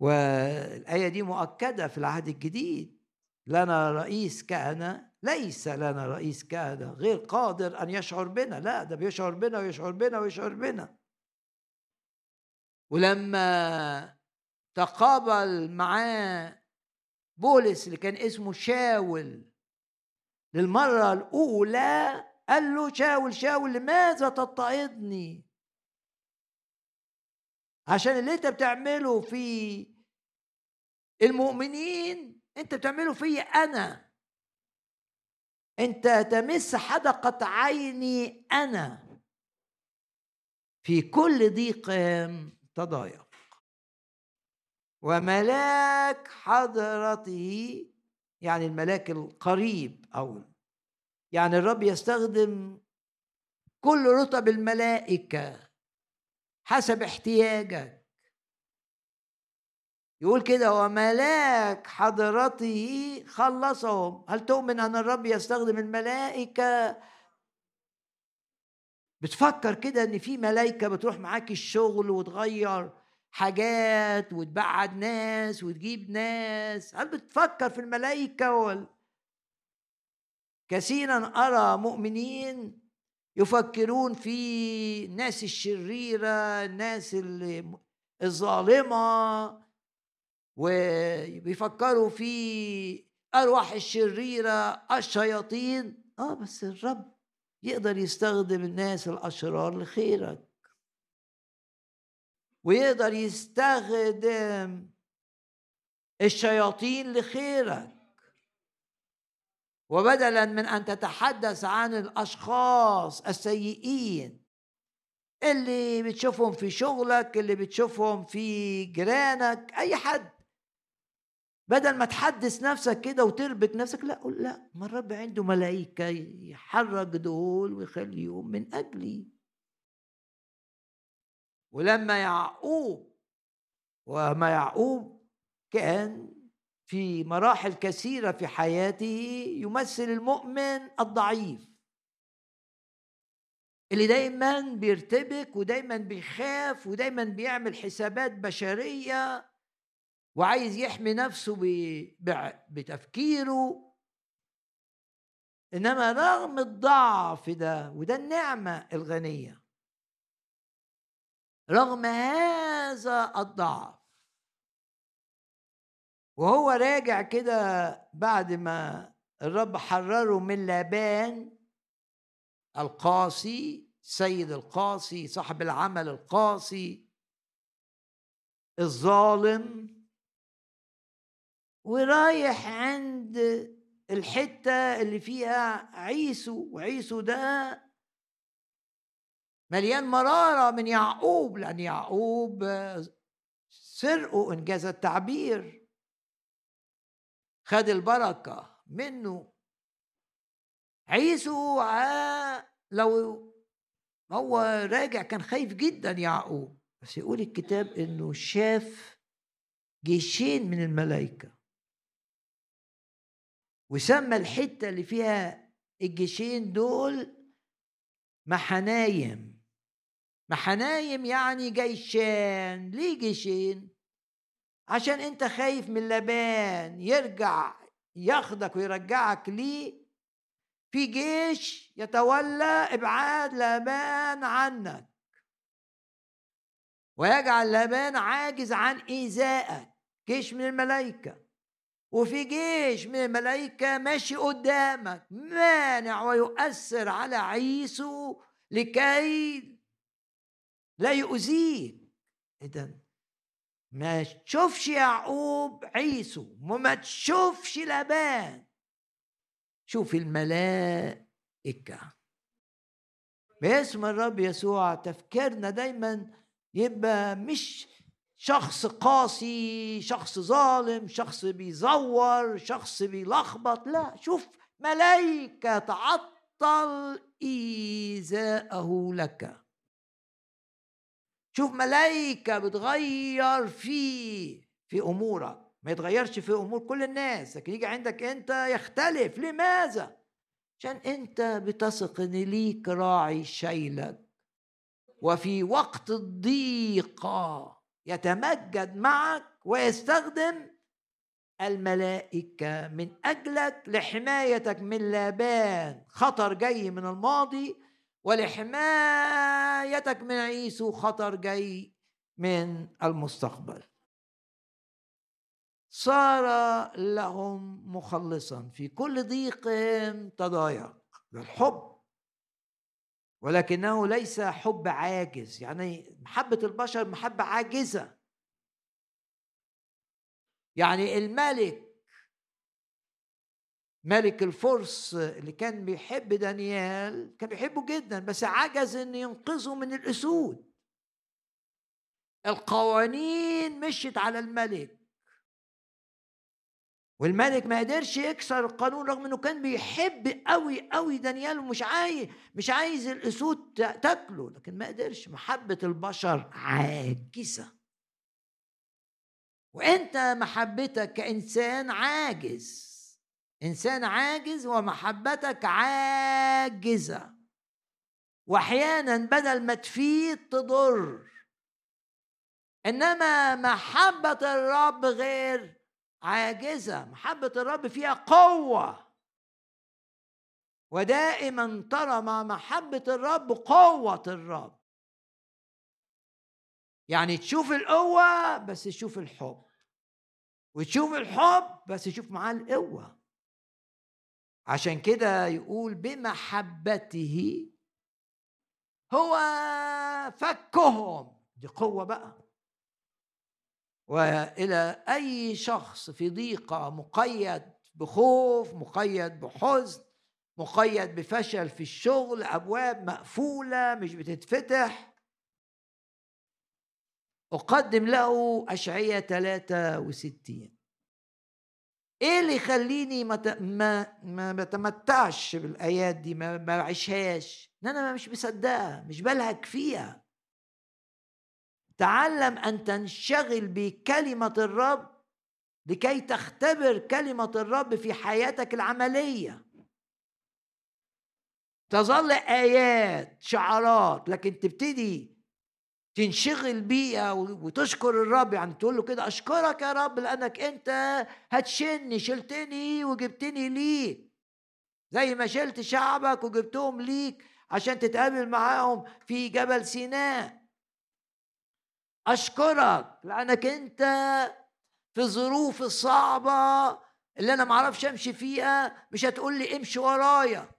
والآية دي مؤكدة في العهد الجديد. لنا رئيس كهنة ليس لنا رئيس كهنة غير قادر أن يشعر بنا. لا ده بيشعر بنا ويشعر بنا ويشعر بنا. ولما تقابل معاه بولس اللي كان اسمه شاول للمرة الأولى قال له شاول شاول لماذا تضطهدني؟ عشان اللي انت بتعمله في المؤمنين انت بتعمله في أنا. انت تمس حدقة عيني أنا. في كل ضيق تضايق. وملاك حضرته يعني الملاك القريب أو يعني الرب يستخدم كل رتب الملائكة. حسب احتياجك. يقول كده وملاك حضرته خلصهم. هل تؤمن أن الرب يستخدم الملائكة؟ بتفكر كده إن في ملائكة بتروح معاك الشغل وتغير حاجات وتبعد ناس وتجيب ناس؟ هل بتفكر في الملائكة وال... كثيرا أرى مؤمنين يفكرون في الناس الشريرة الناس اللي الظالمة وبيفكروا في أرواح الشريرة الشياطين. آه بس الرب يقدر يستخدم الناس الأشرار لخيرك. ويقدر يستخدم الشياطين لخيرك. وبدلا من أن تتحدث عن الأشخاص السيئين اللي بتشوفهم في شغلك اللي بتشوفهم في جيرانك أي حد. بدل ما تحدث نفسك كده وتربك نفسك لا قول لا ما الرب عنده ملائكة يحرك دول ويخليهم من أجلي. ولما يعقوب وما يعقوب كان في مراحل كثيرة في حياته يمثل المؤمن الضعيف. اللي دايما بيرتبك ودايما بيخاف ودايما بيعمل حسابات بشرية وعايز يحمي نفسه بتفكيره. إنما رغم الضعف ده وده النعمة الغنية رغم هذا الضعف وهو راجع كده بعد ما الرب حرره من لابان القاسي سيد القاسي صاحب العمل القاسي الظالم ورايح عند الحتة اللي فيها عيسو وعيسو ده مليان مرارة من يعقوب لأن يعقوب سرقه إنجاز التعبير. خد البركة منه. عيسو لو هو راجع كان خايف جدا يعقوب بس يقول الكتاب إنه شاف جيشين من الملائكة. وسمى الحتة اللي فيها الجيشين دول محنايم. محنايم يعني جيشان ليه جيشين؟ عشان انت خايف من لبان يرجع ياخدك ويرجعك ليه في جيش يتولى إبعاد لبان عنك. ويجعل لبان عاجز عن إيذائك. جيش من الملائكة. وفي جيش من الملائكة ماشي قدامك. مانع ويؤثر على عيسو لكي لا يؤذيك. إذا ما تشوفش يعقوب عيسو وما تشوفش لبان. شوف الملائكة. باسم الرب يسوع تفكيرنا دايما يبقى مش شخص قاسي شخص ظالم شخص بيزور شخص بيلخبط لا شوف ملائكة تعطل إيذاءه لك. شوف ملائكة بتغير فيه في أمورك. ما يتغيرش في أمور كل الناس لكن يجي عندك أنت يختلف. لماذا؟ عشان أنت بتثق إن ليك راعي شايلك. وفي وقت الضيقة يتمجد معك ويستخدم الملائكة من أجلك لحمايتك من لابان خطر جاي من الماضي ولحمايتك من عيسو خطر جاي من المستقبل. صار لهم مخلصا. في كل ضيق تضايق. الحب. ولكنه ليس حب عاجز. يعني محبة البشر محبة عاجزة. يعني الملك ملك الفرس اللي كان بيحب دانيال كان بيحبه جدا بس عجز إن ينقذه من الأسود. القوانين مشت على الملك. والملك ما قدرش يكسر القانون رغم إنه كان بيحب قوي قوي دانيال ومش عايز مش عايز الأسود تاكله لكن ما قدرش. محبة البشر عاجزة. وأنت محبتك كإنسان عاجز. إنسان عاجز ومحبتك عاجزة. واحيانا بدل ما تفيد تضر. إنما محبة الرب غير عاجزة. محبة الرب فيها قوة. ودائما ترى مع محبة الرب قوة الرب. يعني تشوف القوة بس تشوف الحب. وتشوف الحب بس تشوف معاه القوة. عشان كده يقول بمحبته هو فكهم. دي قوة بقى. وإلى أي شخص في ضيقة مقيد بخوف مقيد بحزن مقيد بفشل في الشغل أبواب مقفولة مش بتتفتح. أقدم له اشعياء 63 إيه اللي يخليني ما ما ما بتمتعش بالأيات دي ما بعيشهاش؟ إن أنا مش مصدقها مش بلهج فيها. تعلم أن تنشغل بكلمة الرب لكي تختبر كلمة الرب في حياتك العملية. تظل آيات شعارات لكن تبتدي تنشغل بيها وتشكر الرب يعني تقول له كده أشكرك يا رب لأنك أنت هتشني شلتني وجبتني ليك. زي ما شلت شعبك وجبتهم ليك عشان تتقابل معاهم في جبل سيناء. أشكرك لأنك أنت في الظروف الصعبة اللي أنا معرفش أمشي فيها مش هتقول لي امشي ورايا.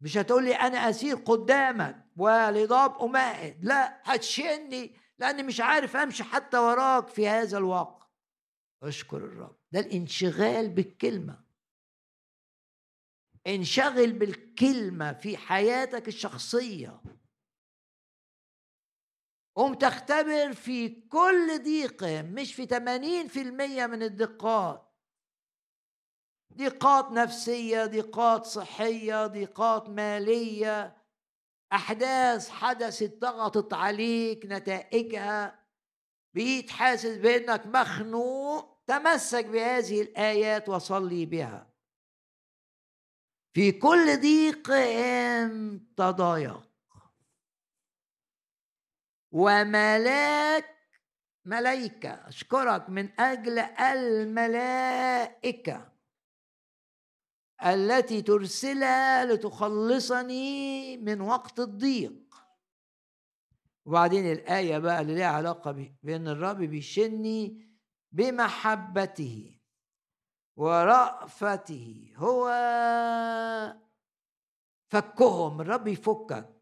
مش هتقول لي أنا أسير قدامك ولضاب امائد لا هتشني لأني مش عارف أمشي حتى وراك في هذا الوقت. أشكر الرب. ده الانشغال بالكلمة. انشغل بالكلمة في حياتك الشخصية. قوم تختبر في كل ضيقه مش في 80% من الدقات. ضيقات نفسية ضيقات صحية ضيقات مالية أحداث حدثت ضغطت عليك نتائجها. بقيت حاسس بأنك مخنوق تمسك بهذه الآيات وصلي بها. في كل ضيق تضايق. وملاك ملائكة أشكرك من أجل الملائكة. التي ترسلها لتخلصني من وقت الضيق. وبعدين الآية بقى اللي ليها علاقة بأن الرب بيشني بمحبته ورأفته. هو فكهم الرب يفكك.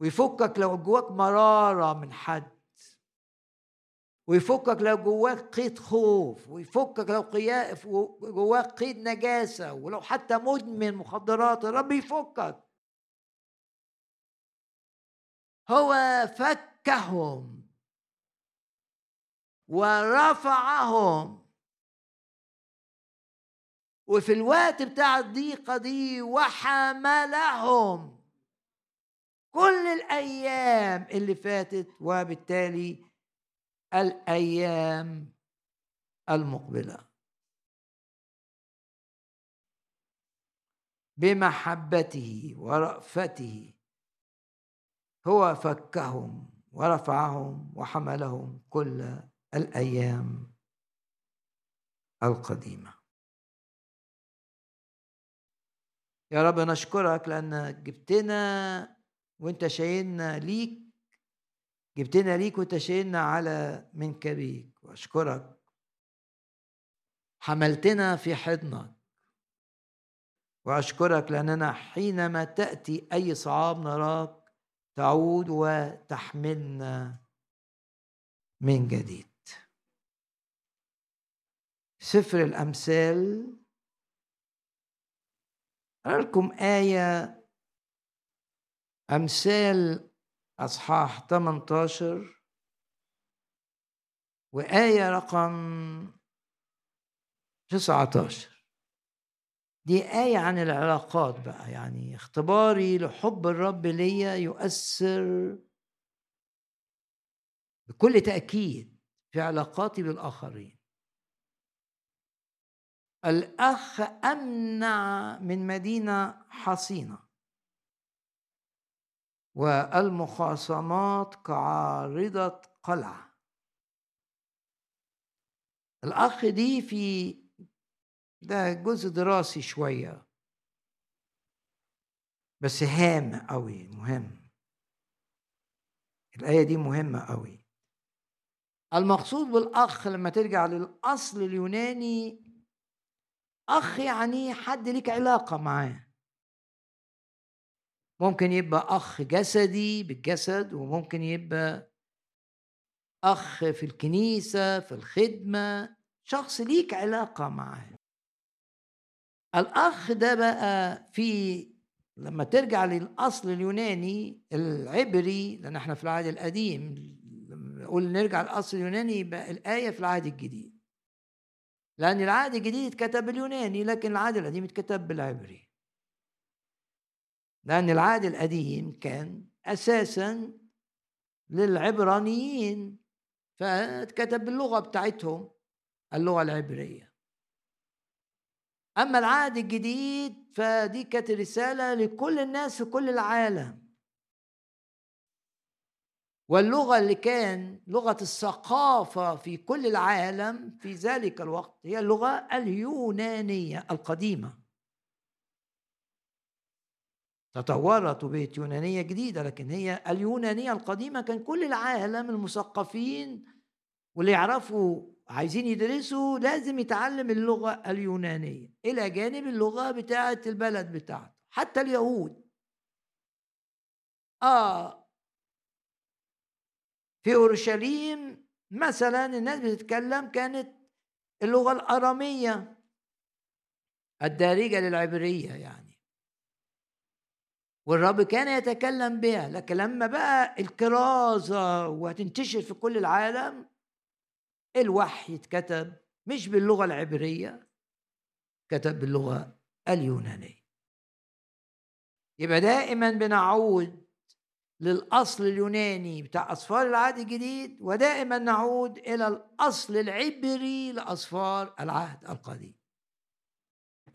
ويفكك لو جواك مرارة من حد. ويفكك لو جواك قيد خوف ويفكك لو جواك قيد نجاسة ولو حتى مدمن مخدرات الرب يفكك. هو فكهم ورفعهم. وفي الوقت بتاع الضيقة دي وحملهم. كل الأيام اللي فاتت وبالتالي الأيام المقبلة. بمحبته ورأفته. هو فكهم ورفعهم وحملهم كل الأيام القديمة. يا رب نشكرك لانك جبتنا وانت شايلنا ليك جبتنا ليك وانت شايلنا على منكبيك وأشكرك. حملتنا في حضنك. وأشكرك لأننا حينما تأتي أي صعاب نراك تعود وتحملنا من جديد. سفر الأمثال. أقرأ لكم آية. أمثال أصحاح 18 وآية رقم 19 دي آية عن العلاقات بقى يعني اختباري لحب الرب ليا يؤثر بكل تأكيد في علاقاتي بالآخرين. الأخ أمنع من مدينة حصينة. والمخاصمات كعارضة قلعة. الأخ دي في ده جزء دراسي شوية بس هام قوي مهم. الآية دي مهمة قوي. المقصود بالأخ لما ترجع للأصل اليوناني أخ يعني حد ليك علاقة معاه. ممكن يبقى أخ جسدي بالجسد وممكن يبقى أخ في الكنيسة في الخدمة. شخص ليك علاقة معاه. الأخ ده بقى في لما ترجع للأصل اليوناني العبري لأن إحنا في العهد القديم نقول نرجع للأصل اليوناني يبقى الآية في العهد الجديد. لأن العهد الجديد اتكتب باليوناني لكن العهد القديم اتكتب بالعبري. لأن العهد القديم كان أساسا للعبرانيين فاتكتب باللغة بتاعتهم اللغة العبرية. أما العهد الجديد فدي كانت رسالة لكل الناس في كل العالم. واللغة اللي كان لغة الثقافة في كل العالم في ذلك الوقت هي اللغة اليونانية القديمة. تطورت وبقت يونانية جديدة لكن هي اليونانية القديمة كان كل العالم المثقفين واللي يعرفوا عايزين يدرسوا لازم يتعلم اللغة اليونانية إلى جانب اللغة بتاعة البلد بتاعته حتى اليهود. آه. في أورشليم مثلا الناس بتتكلم كانت اللغة الأرامية الدارجة للعبرية يعني. والرب كان يتكلم بها. لكن لما بقى الكرازة وهتنتشر في كل العالم الوحي اتكتب مش باللغة العبرية كتب باللغة اليونانية. يبقى دائما بنعود للأصل اليوناني بتاع أصفار العهد الجديد ودائما نعود إلى الأصل العبري لأصفار العهد القديم.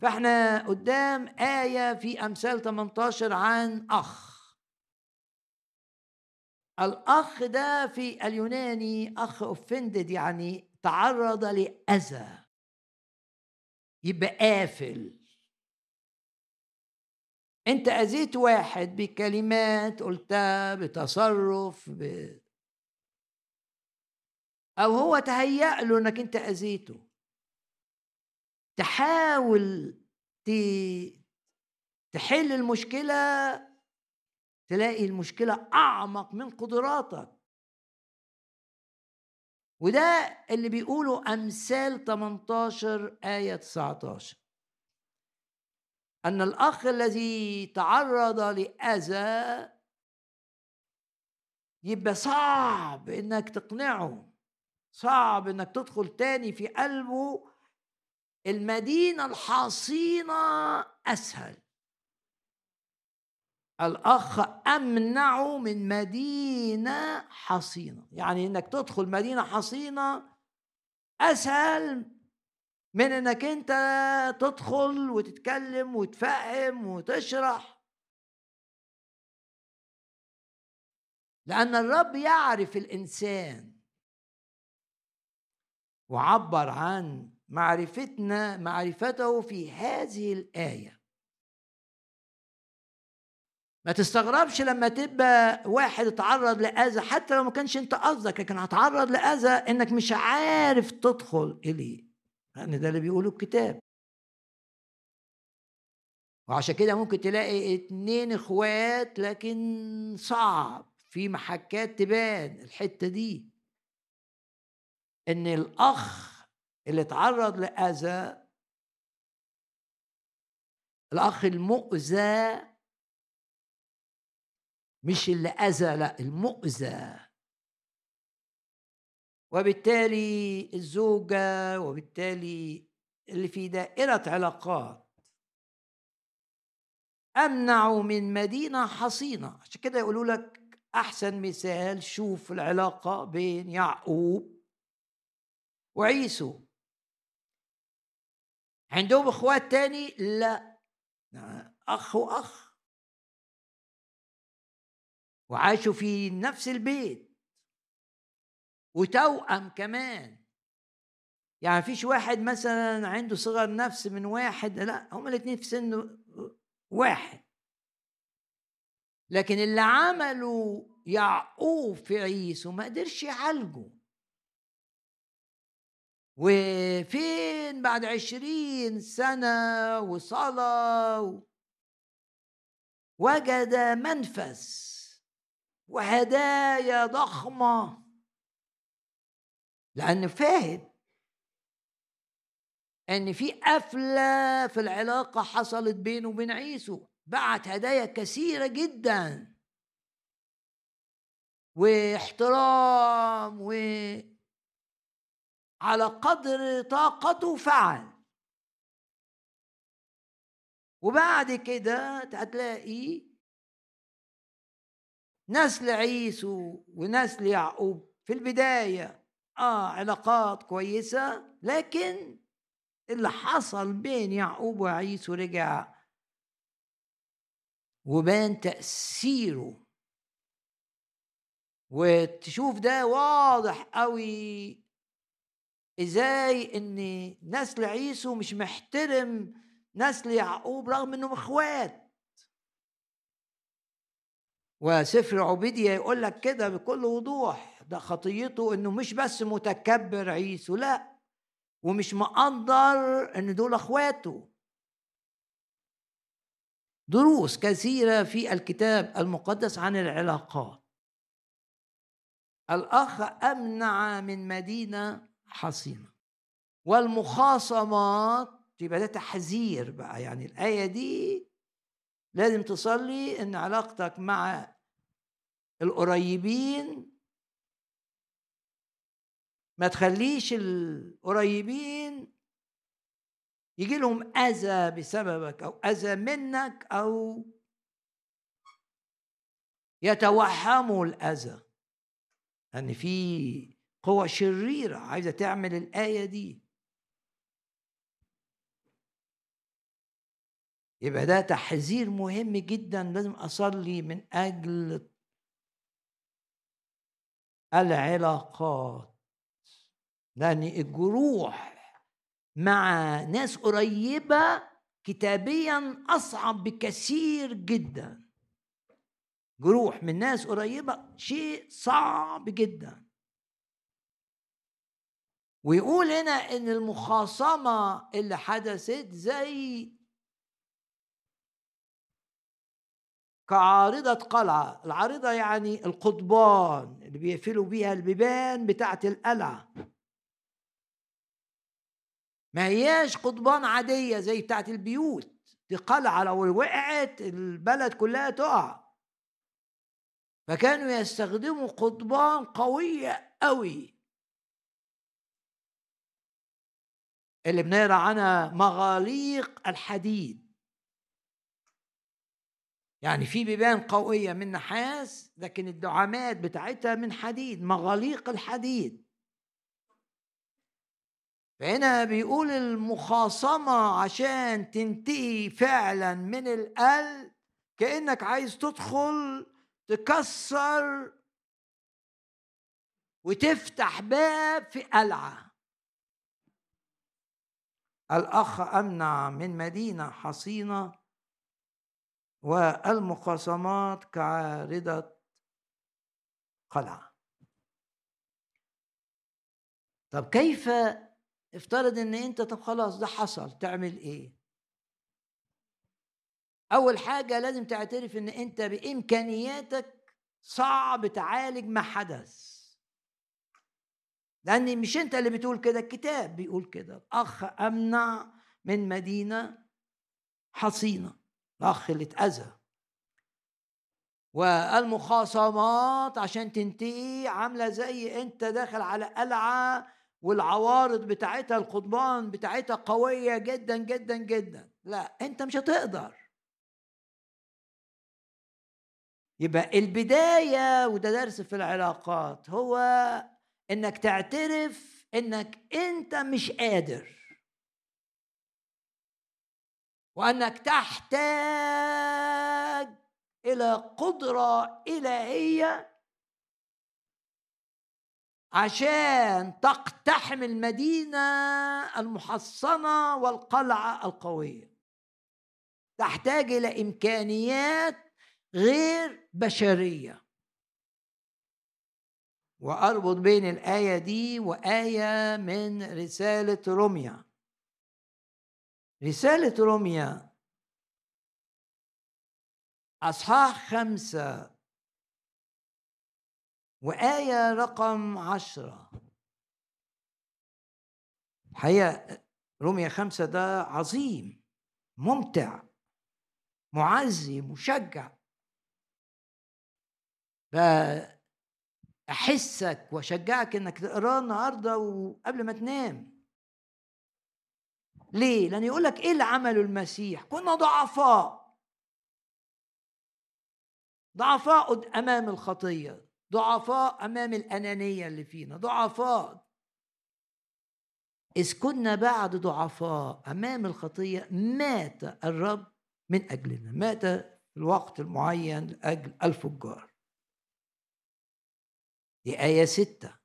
فاحنا قدام آية في أمثال 18 عن أخ. الأخ ده في اليوناني أخ أوفندد يعني تعرض لأذى. يبقى قافل. أنت أذيت واحد بكلمات قلتها بتصرف ب... أو هو تهيأ له إنك أنت أذيته. تحاول. تحل المشكلة تلاقي المشكلة أعمق من قدراتك وده اللي بيقوله أمثال 18 آية 19 أن الأخ الذي تعرض لأذى يبقى صعب إنك تقنعه صعب إنك تدخل تاني في قلبه المدينة الحصينة أسهل. الأخ أمنعه من مدينة حصينة. يعني إنك تدخل مدينة حصينة أسهل من إنك أنت تدخل وتتكلم وتفهم وتشرح. لأن الرب يعرف الإنسان وعبر عن معرفتنا معرفته في هذه الآية. ما تستغربش لما تبقى واحد اتعرض لأذى حتى لو ما كانش أنت قصدك لكن هتعرض لأذى إنك مش عارف تدخل إليه. لأن ده اللي بيقوله الكتاب. وعشان كده ممكن تلاقي اتنين إخوات لكن صعب. في محكات تبان الحتة دي. إن الأخ اللي اتعرض لأذى الأخ المؤذى مش اللي أذى لأ المؤذى. وبالتالي الزوجة وبالتالي اللي في دائرة علاقات. أمنعوا من مدينة حصينة. عشان كده يقولوا لك أحسن مثال شوف العلاقة بين يعقوب وعيسو. عندهم إخوات تاني؟ لا. أخ وأخ. وعاشوا في نفس البيت. وتوأم كمان. يعني فيش واحد مثلا عنده صغر نفس من واحد لا هما الاثنين في سن واحد. لكن اللي عمله يعقوب في عيسو ما قدرش يعالجه. وفين بعد عشرين سنة وصلاة وجد منفس وهدايا ضخمة. لأن فاهم إن في قفلة في العلاقة حصلت بينه وبين عيسو. بعت هدايا كثيرة جدا. واحترام على قدر طاقته فعل. وبعد كده هتلاقي نسل عيسو ونسل يعقوب في البداية. آه علاقات كويسة لكن اللي حصل بين يعقوب وعيسو رجع وبان تأثيره. وتشوف ده واضح قوي إزاي إن نسل عيسو مش محترم نسل يعقوب رغم إنهم إخوات؟ وسفر عبيدية يقول لك كده بكل وضوح ده خطيته إنه مش بس متكبر عيسو لا ومش مقدر إن دول إخواته. دروس كثيرة في الكتاب المقدس عن العلاقات. الأخ أمنع من مدينة حصينة. والمخاصمات يبقى ده تحذير بقى يعني الآية دي لازم تصلي إن علاقتك مع القريبين ما تخليش القريبين يجي لهم أذى بسببك أو أذى منك أو يتوهموا الأذى. أن يعني في قوة شريرة عايزة تعمل الآية دي. يبقى ده تحذير مهم جدا لازم أصلي من أجل العلاقات. لأن الجروح مع ناس قريبة كتابيا أصعب بكثير جدا. جروح من ناس قريبة شيء صعب جدا. ويقول هنا إن المخاصمة اللي حدثت زي كعارضة قلعة. العارضة يعني القضبان اللي بيقفلوا بيها البيبان بتاعت القلعة. ما هياش قضبان عادية زي بتاعت البيوت. دي قلعة لو وقعت البلد كلها تقع. فكانوا يستخدموا قضبان قوية قوي. اللي بنقرأ عنها مغاليق الحديد. يعني في بيبان قوية من نحاس لكن الدعامات بتاعتها من حديد مغاليق الحديد. فهنا بيقول المخاصمة عشان تنتهي فعلا من القلب كأنك عايز تدخل تكسر وتفتح باب في قلعة. الأخ أمنع من مدينة حصينة والمخاصمات كعارضة قلعة. طب كيف افترض إن أنت طب خلاص ده حصل تعمل إيه؟ أول حاجة لازم تعترف إن أنت بإمكانياتك صعب تعالج ما حدث. لأن مش أنت اللي بتقول كده الكتاب بيقول كده. الأخ أمنع من مدينة حصينة الأخ اللي اتأذى. والمخاصمات عشان تنتهي عاملة زي أنت داخل على قلعة والعوارض بتاعتها القضبان بتاعتها قوية جدا جدا جدا. لا أنت مش هتقدر. يبقى البداية وده درس في العلاقات هو إنك تعترف إنك أنت مش قادر. وأنك تحتاج إلى قدرة إلهية عشان تقتحم المدينة المحصنة والقلعة القوية. تحتاج إلى إمكانيات غير بشرية. وأربط بين الآية دي وآية من رسالة روميا. رسالة روميا أصحاح خمسة وآية رقم عشرة. الحقيقة رومية خمسة ده عظيم ممتع معزي مشجع. أحسك وأشجعك إنك تقراه النهارده وقبل ما تنام. ليه؟ لأن يقول لك إيه اللي عمله المسيح؟ كنا ضعفاء. ضعفاء أمام الخطية. ضعفاء أمام الأنانية اللي فينا. ضعفاء. إذ كنا بعد ضعفاء أمام الخطية مات الرب من أجلنا. مات في الوقت المعين لأجل الفجار دي آية ستة.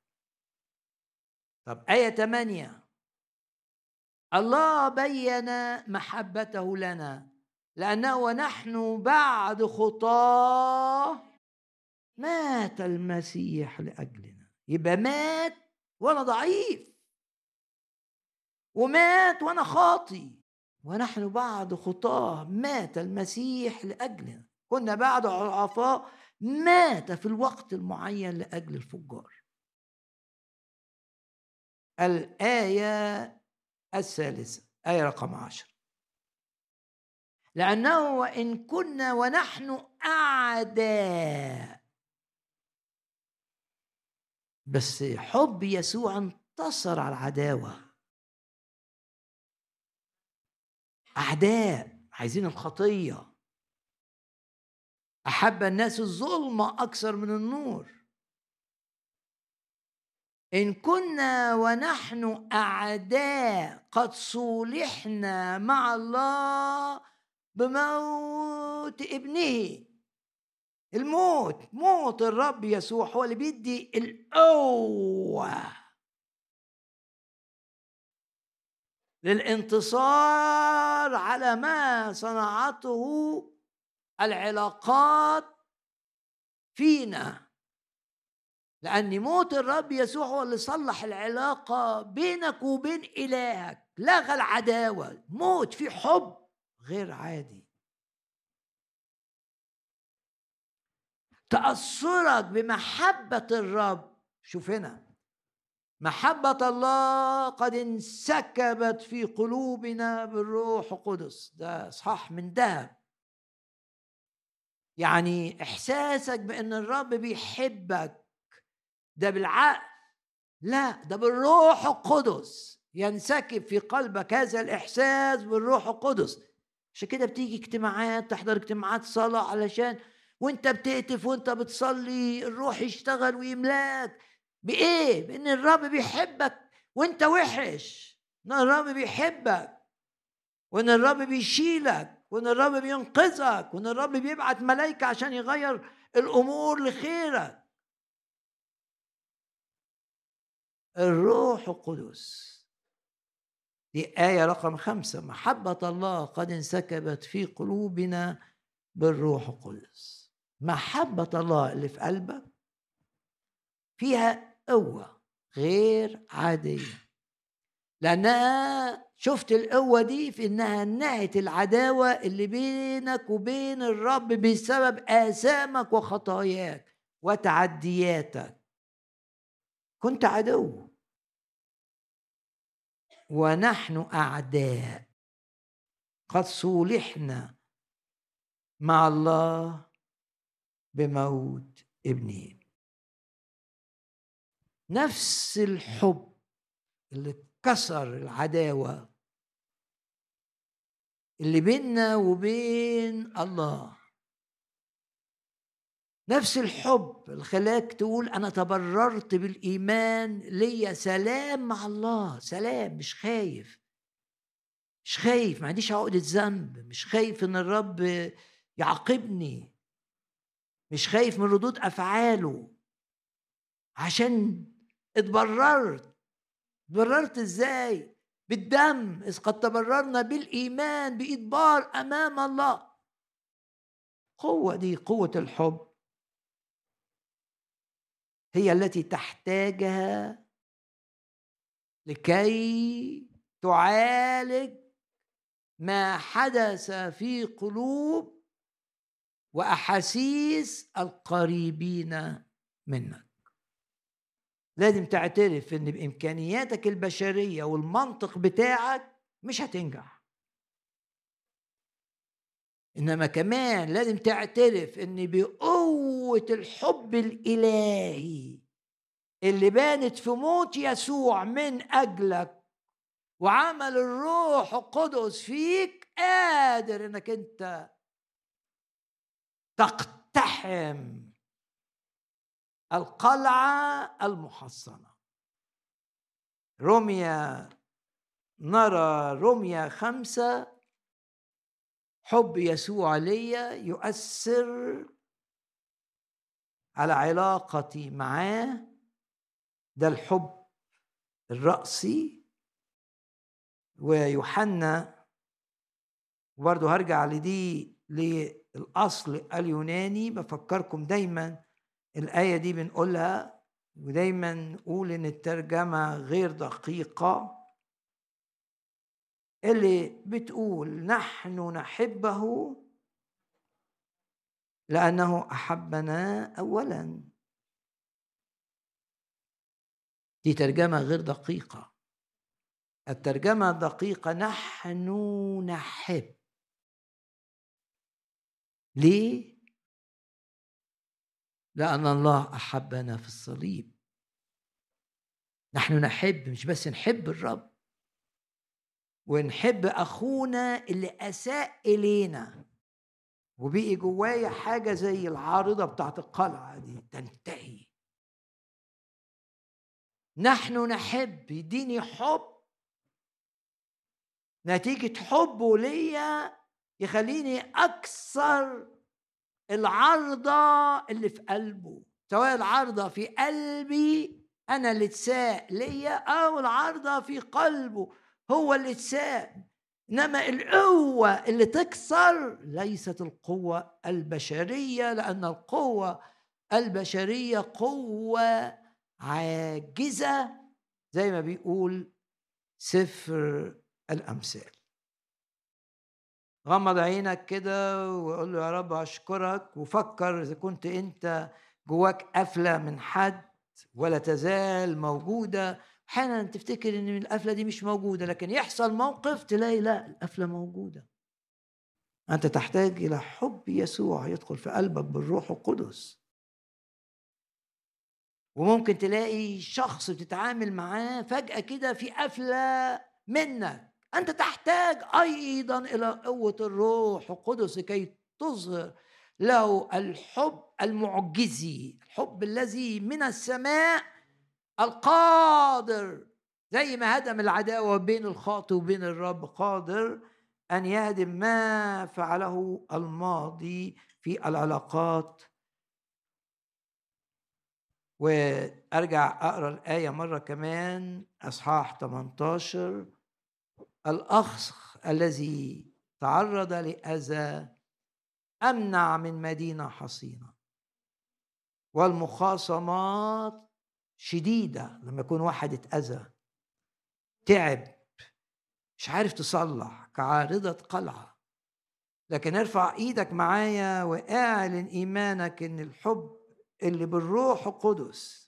طب آية ثمانية الله بين محبته لنا لأنه ونحن بعد خطاه مات المسيح لأجلنا. يبقى مات وأنا ضعيف. ومات وأنا خاطي. ونحن بعد خطاه مات المسيح لأجلنا. كنا بعد ضعفاء مات في الوقت المعين لأجل الفجار. الآية الثالثة آية رقم عشر. لأنه وإن كنا ونحن أعداء بس حب يسوع انتصر على العداوة. أعداء عايزين الخطية. أحب الناس الظلمة أكثر من النور. إن كنا ونحن أعداء قد صولحنا مع الله بموت ابنه. الموت موت الرب يسوع هو اللي بيدي القوة. للانتصار على ما صنعته العلاقات فينا. لأن موت الرب يسوع هو اللي صلح العلاقة بينك وبين إلهك. لغى العداوة موت في حب غير عادي. تأثرك بمحبة الرب. شوف هنا. محبة الله قد انسكبت في قلوبنا بالروح القدس. ده صح من ذهب. يعني إحساسك بإن الرب بيحبك ده بالعقل لا ده بالروح القدس. ينسكب في قلبك هذا الإحساس بالروح القدس. عشان كده بتيجي اجتماعات تحضر اجتماعات صلاة علشان وأنت بتهتف وأنت بتصلي الروح يشتغل ويملاك. بإيه؟ بإن الرب بيحبك وأنت وحش. إن الرب بيحبك وأن الرب بيشيلك. وإن الرب بينقذك وإن الرب بيبعت ملائكه عشان يغير الأمور لخيرك. الروح القدس. دي آية رقم خمسة. محبة الله قد انسكبت في قلوبنا بالروح القدس. محبة الله اللي في قلبك فيها قوة غير عادية. لأنها شفت القوة دي في إنها نهت العداوة اللي بينك وبين الرب بسبب آثامك وخطاياك وتعدياتك. كنت عدو. ونحن أعداء. قد صولحنا مع الله بموت ابنه نفس الحب اللي كسر العداوة اللي بيننا وبين الله. نفس الحب اللي خلاك تقول أنا تبررت بالإيمان ليا. سلام مع الله سلام مش خايف. مش خايف ما عنديش عقدة ذنب. مش خايف إن الرب يعاقبني. مش خايف من ردود أفعاله. عشان اتبررت تبررت إزاي؟ بالدم إذ قد تبررنا بالإيمان بإدبار أمام الله. قوة دي قوة الحب. هي التي تحتاجها لكي تعالج ما حدث في قلوب وأحاسيس القريبين منك. لازم تعترف إن بإمكانياتك البشرية والمنطق بتاعك مش هتنجح. إنما كمان لازم تعترف إن بقوة الحب الإلهي اللي بانت في موت يسوع من أجلك وعمل الروح القدس فيك قادر إنك أنت تقتحم القلعة المحصنة. رمية نرى رمية خمسة حب يسوع ليا يؤثر على علاقتي معاه. ده الحب الرأسي. ويوحنا وبرضه هرجع لدي للأصل اليوناني بفكركم دايما الآية دي بنقولها ودايما نقول إن الترجمة غير دقيقة. اللي بتقول نحن نحبه لأنه أحبنا أولا. دي ترجمة غير دقيقة. الترجمة الدقيقة نحن نحب. ليه؟ لأن الله أحبنا في الصليب. نحن نحب مش بس نحب الرب. ونحب أخونا اللي أساء إلينا. وبقي جوايا حاجة زي العارضة بتاعت القلعة دي تنتهي. نحن نحب يديني حب. نتيجة حبه ليا يخليني أكثر العرضة اللي في قلبه سواء العرضة في قلبي أنا اللي اتساء ليا أو العرضة في قلبه هو اللي اتساء. إنما القوة اللي تكسر ليست القوة البشرية لأن القوة البشرية قوة عاجزة زي ما بيقول سفر الأمثال. غمض عينك كده وقول له يا رب أشكرك وفكر إذا كنت أنت جواك قفلة من حد ولا تزال موجودة. أحيانا تفتكر إن القفلة دي مش موجودة لكن يحصل موقف تلاقي لا القفلة موجودة. أنت تحتاج إلى حب يسوع يدخل في قلبك بالروح القدس. وممكن تلاقي شخص بتتعامل معاه فجأة كده في قفلة منك. أنت تحتاج أيضا إلى قوة الروح القدس كي تظهر. له الحب المعجزي الحب الذي من السماء القادر زي ما هدم العداوة بين الخاطئ وبين الرب قادر أن يهدم ما فعله الماضي في العلاقات. وأرجع أقرأ الآية مرة كمان إصحاح 18 الأخ الذي تعرض لأذى أمنع من مدينة حصينة. والمخاصمات شديدة لما يكون واحد اتأذى تعب مش عارف تصلح كعارضة قلعة. لكن ارفع إيدك معايا واعلن إيمانك إن الحب اللي بالروح القدس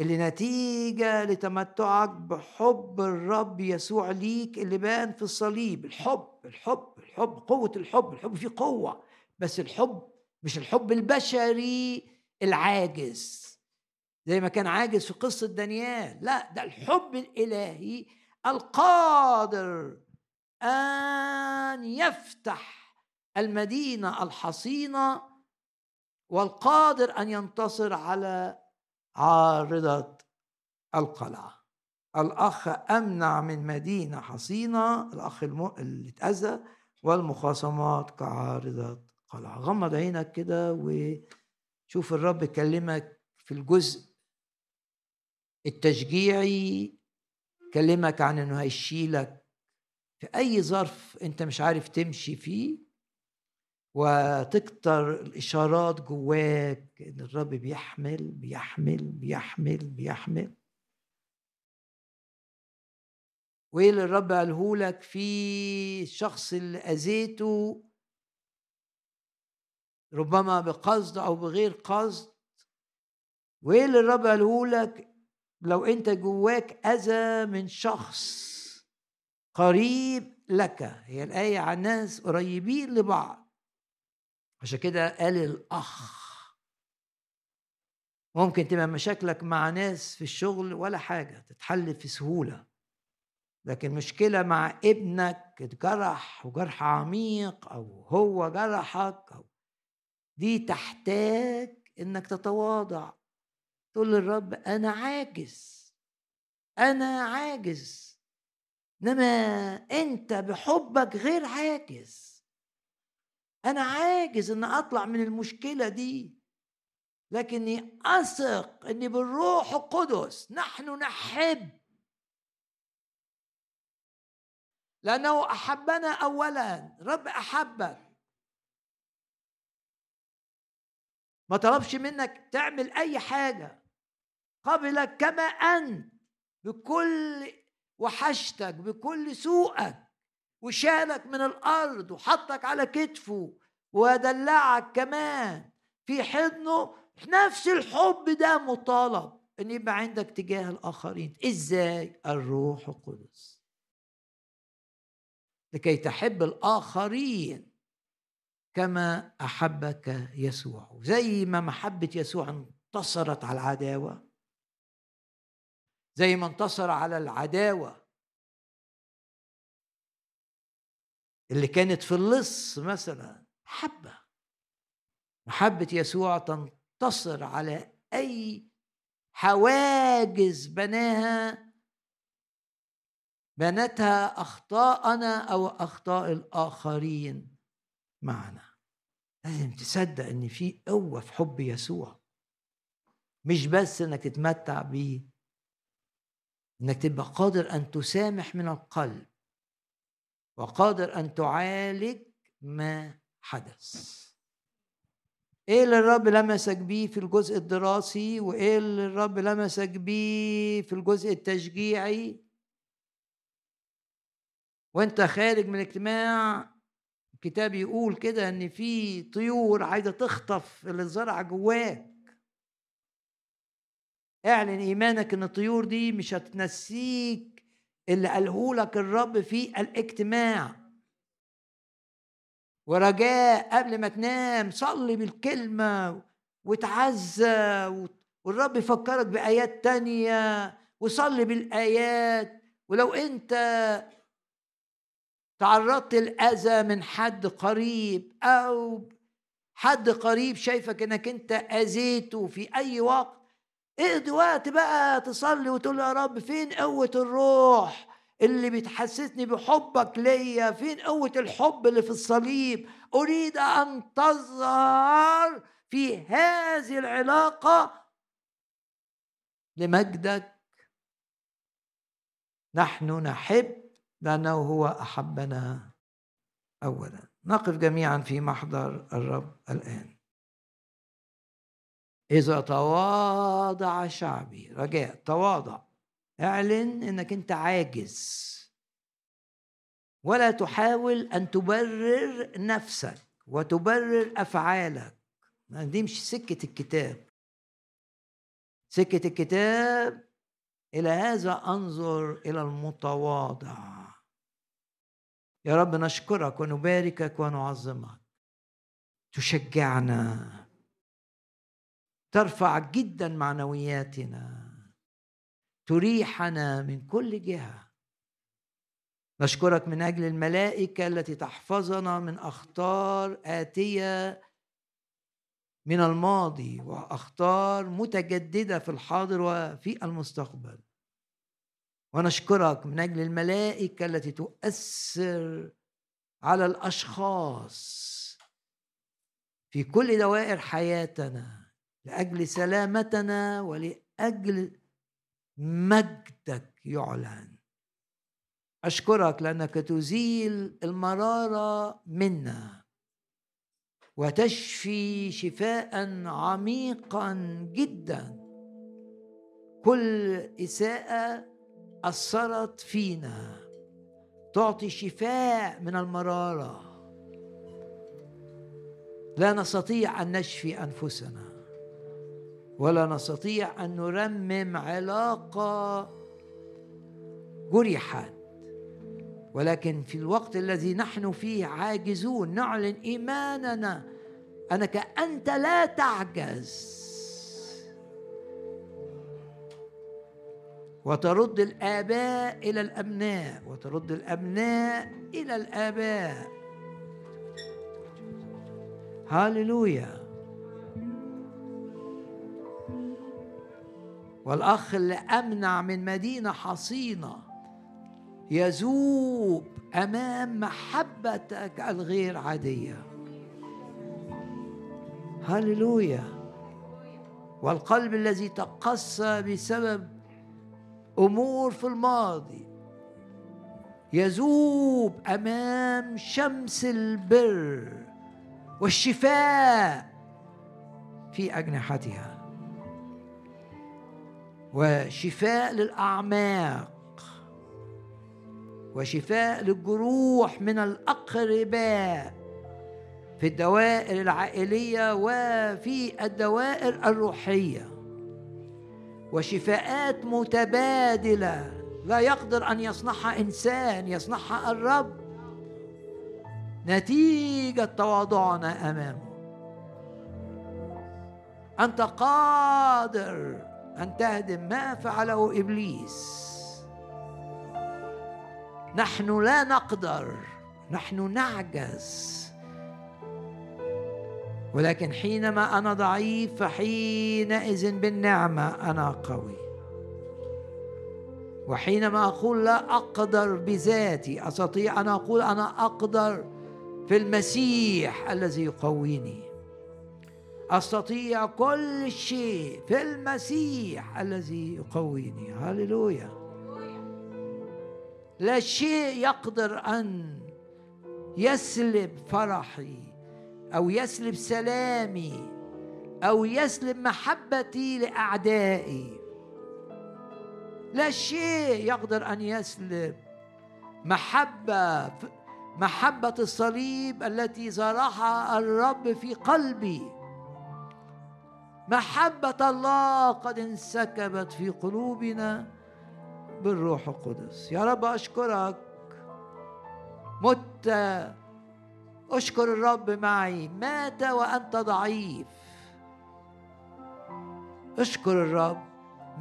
اللي نتيجة لتمتعك بحب الرب يسوع ليك اللي بان في الصليب. الحب الحب الحب قوة الحب. الحب فيه قوة بس الحب مش الحب البشري العاجز. زي ما كان عاجز في قصة دانيال. لا ده الحب الإلهي القادر أن يفتح المدينة الحصينة والقادر أن ينتصر على عارضة القلعة. الأخ أمنع من مدينة حصينة الأخ اللي اتأذى والمخاصمات كعارضة قلعة. غمض عينك كده وشوف الرب يكلمك في الجزء التشجيعي كلمك عن إنه هيشيلك في أي ظرف أنت مش عارف تمشي فيه. وتكتر الإشارات جواك إن الرب بيحمل بيحمل بيحمل بيحمل. وإيه اللي الرب قاله لك في الشخص اللي أذيته؟ ربما بقصد أو بغير قصد. وإيه اللي الرب قاله لك؟ لو أنت جواك أذى من شخص قريب لك. هي الآية عن ناس قريبين لبعض. عشان كده قال الأخ. ممكن تبقى مشاكلك مع ناس في الشغل ولا حاجة تتحل في سهولة. لكن مشكلة مع ابنك اتجرح وجرح عميق أو هو جرحك أو دي تحتاج إنك تتواضع. تقول للرب أنا عاجز. أنا عاجز. إنما أنت بحبك غير عاجز. أنا عاجز إن أطلع من المشكلة دي. لكني أثق إني بالروح القدس. نحن نحب. لأنه أحبنا أولا. رب أحبك. ما طلبش منك تعمل أي حاجة. قبلك كما أنت. بكل وحشتك بكل سوءك. وشالك من الأرض وحطك على كتفه ودلعك كمان في حضنه نفس الحب ده مطالب إن يبقى عندك تجاه الآخرين. إزاي؟ الروح القدس. لكي تحب الآخرين كما أحبك يسوع. زي ما محبة يسوع انتصرت على العداوة زي ما انتصر على العداوة اللي كانت في اللص مثلا محبه محبة يسوع تنتصر على أي حواجز بناها بنتها أخطاءنا أو أخطاء الآخرين معنا. لازم تصدق إن في قوة في حب يسوع. مش بس إنك تتمتع بيه إنك تبقى قادر أن تسامح من القلب. وقادر أن تعالج ما حدث. إيه اللي الرب لمسك بيه في الجزء الدراسي وإيه اللي الرب لمسك بيه في الجزء التشجيعي؟ وأنت خارج من الاجتماع الكتاب يقول كده إن في طيور عايزة تخطف اللي زرع جواك. اعلن إيمانك إن الطيور دي مش هتنسيك اللي قاله لك الرب في الاجتماع. ورجاء قبل ما تنام صلي بالكلمة وتعزى والرب يفكرك بآيات تانية وصلي بالآيات. ولو أنت تعرضت لأذى من حد قريب أو حد قريب شايفك إنك أنت أذيته في أي وقت اقضي وقت بقى تصلي وتقول يا رب فين قوة الروح اللي بتحسسني بحبك ليا؟ فين قوة الحب اللي في الصليب؟ أريد أن تظهر في هذه العلاقة لمجدك. نحن نحب لأنه هو أحبنا أولا. نقف جميعا في محضر الرب الآن. إذا تواضع شعبي رجاء تواضع. اعلن إنك أنت عاجز. ولا تحاول أن تبرر نفسك وتبرر أفعالك. دي مش سكة الكتاب. سكة الكتاب إلى هذا أنظر إلى المتواضع. يا رب نشكرك ونباركك ونعظمك. تشجعنا. ترفع جدا معنوياتنا تريحنا من كل جهة. نشكرك من أجل الملائكة التي تحفظنا من أخطار آتية من الماضي وأخطار متجددة في الحاضر وفي المستقبل. ونشكرك من أجل الملائكة التي تؤثر على الأشخاص في كل دوائر حياتنا. لأجل سلامتنا ولأجل مجدك يعلن. أشكرك لأنك تزيل المرارة منا وتشفي شفاء عميقا جدا. كل إساءة أثرت فينا. تعطي شفاء من المرارة. لا نستطيع أن نشفي أنفسنا. ولا نستطيع أن نرمم علاقة جرحت ولكن في الوقت الذي نحن فيه عاجزون نعلن إيماننا أنك أنت لا تعجز. وترد الآباء إلى الأبناء وترد الأبناء إلى الآباء. هاللويا والأخ اللي أمنع من مدينة حصينة يذوب أمام محبتك الغير عادية. هللويا. والقلب الذي تقسى بسبب أمور في الماضي يذوب أمام شمس البر والشفاء في أجنحتها. وشفاء للأعماق وشفاء للجروح من الأقرباء في الدوائر العائلية وفي الدوائر الروحية. وشفاءات متبادلة لا يقدر أن يصنعها إنسان يصنعها الرب. نتيجة تواضعنا أمامه. أنت قادر أن تهدم ما فعله إبليس. نحن لا نقدر نحن نعجز. ولكن حينما أنا ضعيف فحينئذ بالنعمة أنا قوي. وحينما أقول لا أقدر بذاتي أستطيع أن أقول أنا أقدر في المسيح الذي يقويني. أستطيع كل شيء في المسيح الذي يقويني. هللويا. لا شيء يقدر أن يسلب فرحي أو يسلب سلامي أو يسلب محبتي لأعدائي. لا شيء يقدر أن يسلب محبة محبة الصليب التي زرعها الرب في قلبي. محبة الله قد انسكبت في قلوبنا بالروح القدس. يا رب أشكرك. مت. أشكر الرب معي. مات وأنت ضعيف. أشكر الرب.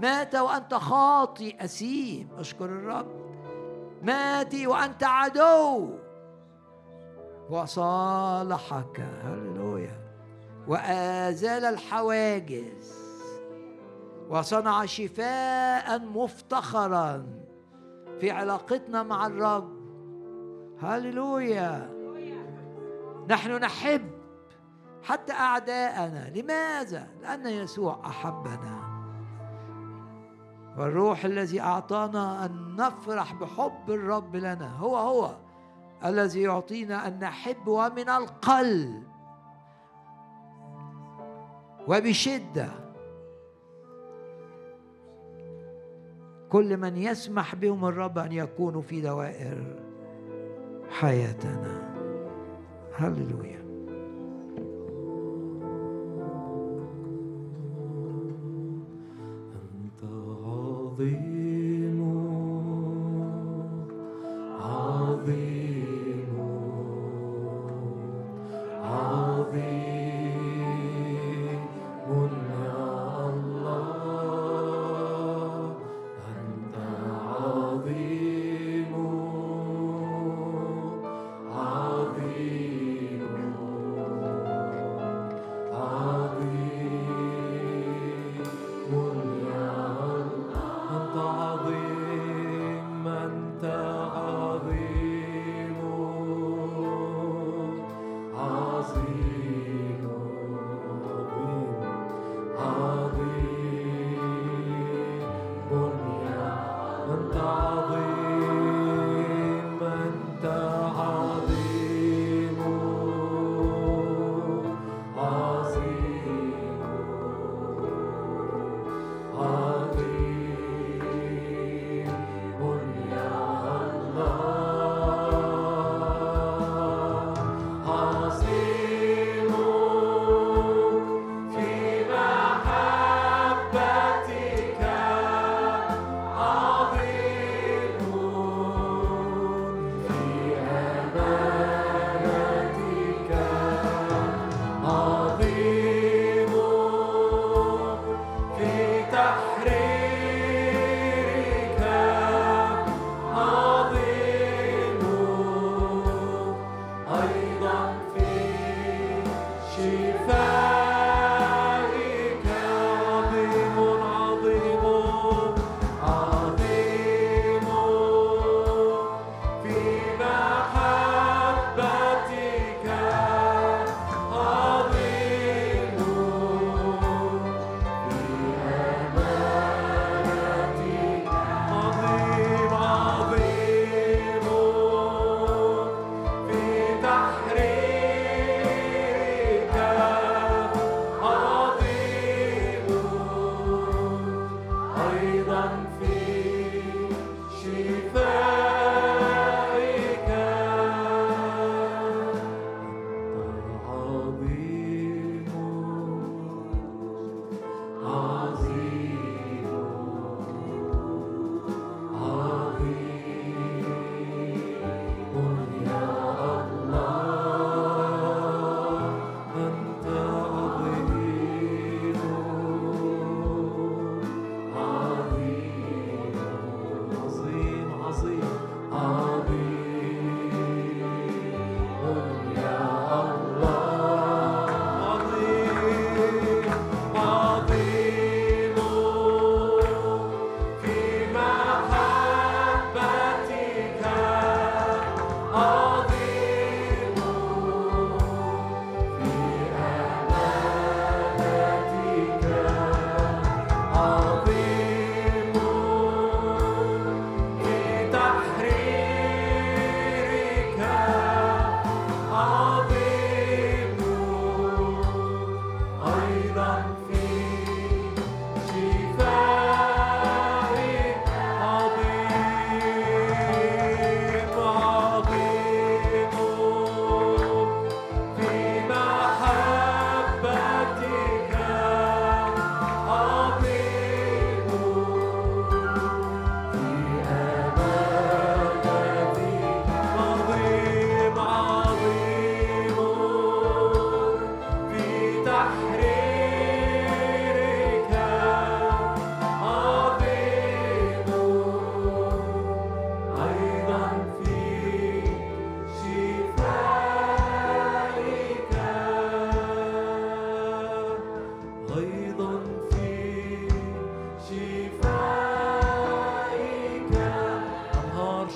مات وأنت خاطي اثيم أشكر الرب. ماتي وأنت عدو. وصالحك. هللويا. وآزال الحواجز وصنع شفاء مفتخرا في علاقتنا مع الرب. هللويا. نحن نحب حتى أعداءنا. لماذا؟ لأن يسوع أحبنا. والروح الذي أعطانا أن نفرح بحب الرب لنا هو هو الذي يعطينا أن نحب ومن القلب. وبشدة. كل من يسمح بهم الرب أن يكونوا في دوائر حياتنا. هللويا. أنت عظيم عظيم عظيم.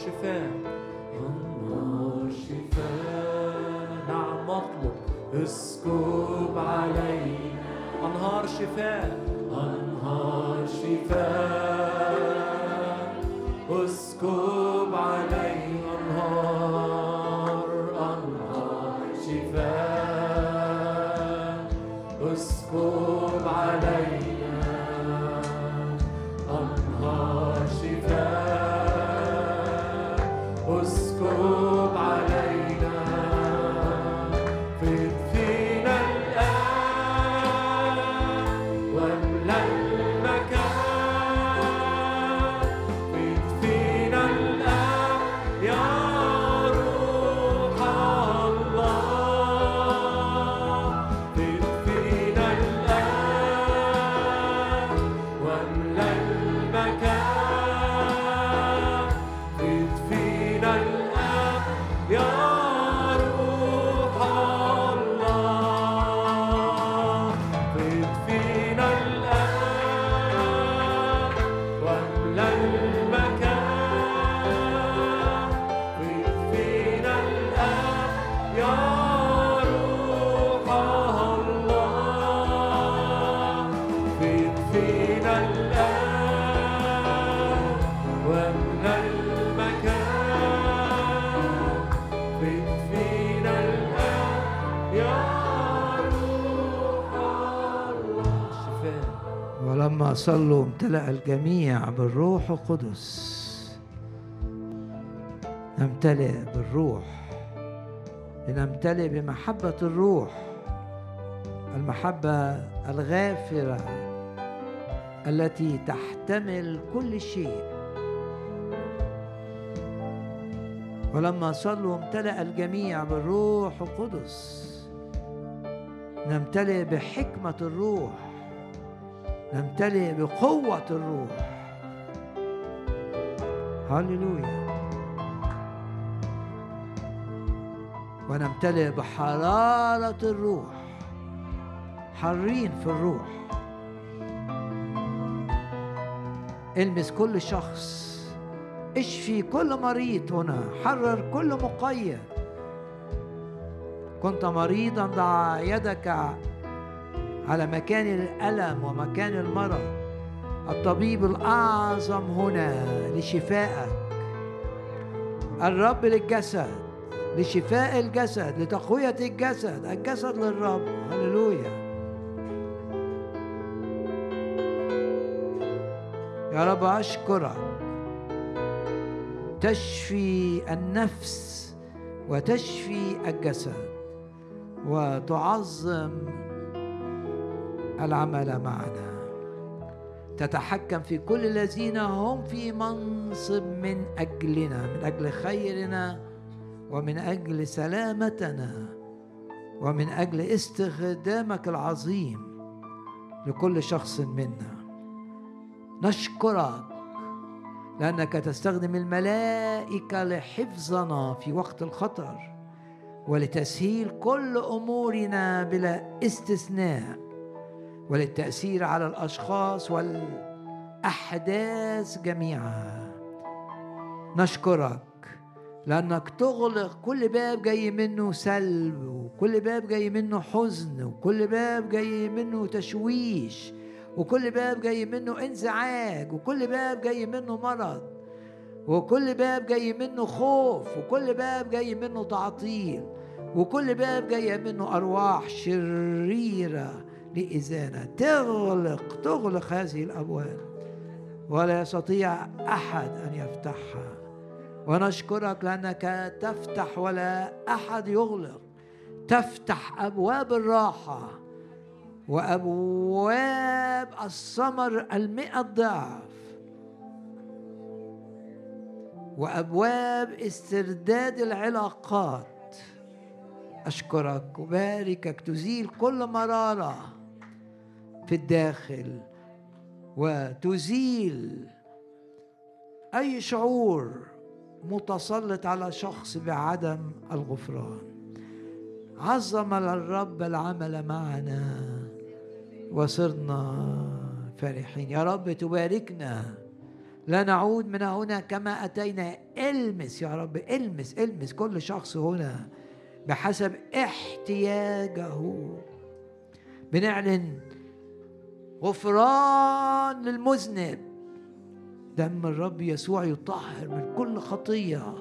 شفاء. أنهار شفاء. نعم مطلب اسكب علينا. أنهار شفاء. أنهار شفاء. اسكب صلوا امتلأ الجميع بالروح القدس. نمتلئ بالروح. لنمتلئ بمحبة الروح. المحبة الغافرة التي تحتمل كل شيء. ولما صلوا امتلأ الجميع بالروح القدس. نمتلئ بحكمة الروح. نمتلئ بقوة الروح. هللويا. ونمتلئ بحرارة الروح. حرين في الروح. المس كل شخص. اشفي كل مريض هنا. حرر كل مقيد. كنت مريضا ضع يدك على مكان الألم ومكان المرض. الطبيب الأعظم هنا لشفائك. الرب للجسد لشفاء الجسد لتقوية الجسد. الجسد للرب. هللويا. يا رب أشكرك. تشفي النفس وتشفي الجسد وتعظم العمل معنا. تتحكم في كل الذين هم في منصب من أجلنا من أجل خيرنا ومن أجل سلامتنا ومن أجل استخدامك العظيم لكل شخص منا. نشكرك لأنك تستخدم الملائكة لحفظنا في وقت الخطر ولتسهيل كل أمورنا بلا استثناء. وللتأثير على الأشخاص والأحداث جميعها نشكرك لأنك تغلق كل باب جاي منه سلب وكل باب جاي منه حزن وكل باب جاي منه تشويش وكل باب جاي منه انزعاج وكل باب جاي منه مرض وكل باب جاي منه خوف وكل باب جاي منه تعطيل وكل باب جاي منه أرواح شريرة. لإزالة. تغلق تغلق هذه الأبواب. ولا يستطيع أحد أن يفتحها. ونشكرك لأنك تفتح ولا أحد يغلق. تفتح أبواب الراحة وأبواب الثمر المئة ضعف. وأبواب استرداد العلاقات. أشكرك. وباركك تزيل كل مرارة. في الداخل وتزيل أي شعور متسلط على شخص بعدم الغفران. عظم الرب العمل معنا وصرنا فرحين. يا رب تباركنا. لا نعود من هنا كما أتينا. إلمس يا رب إلمس إلمس كل شخص هنا بحسب احتياجه. بنعلن غفران للمذنب. دم الرب يسوع يطهر من كل خطية.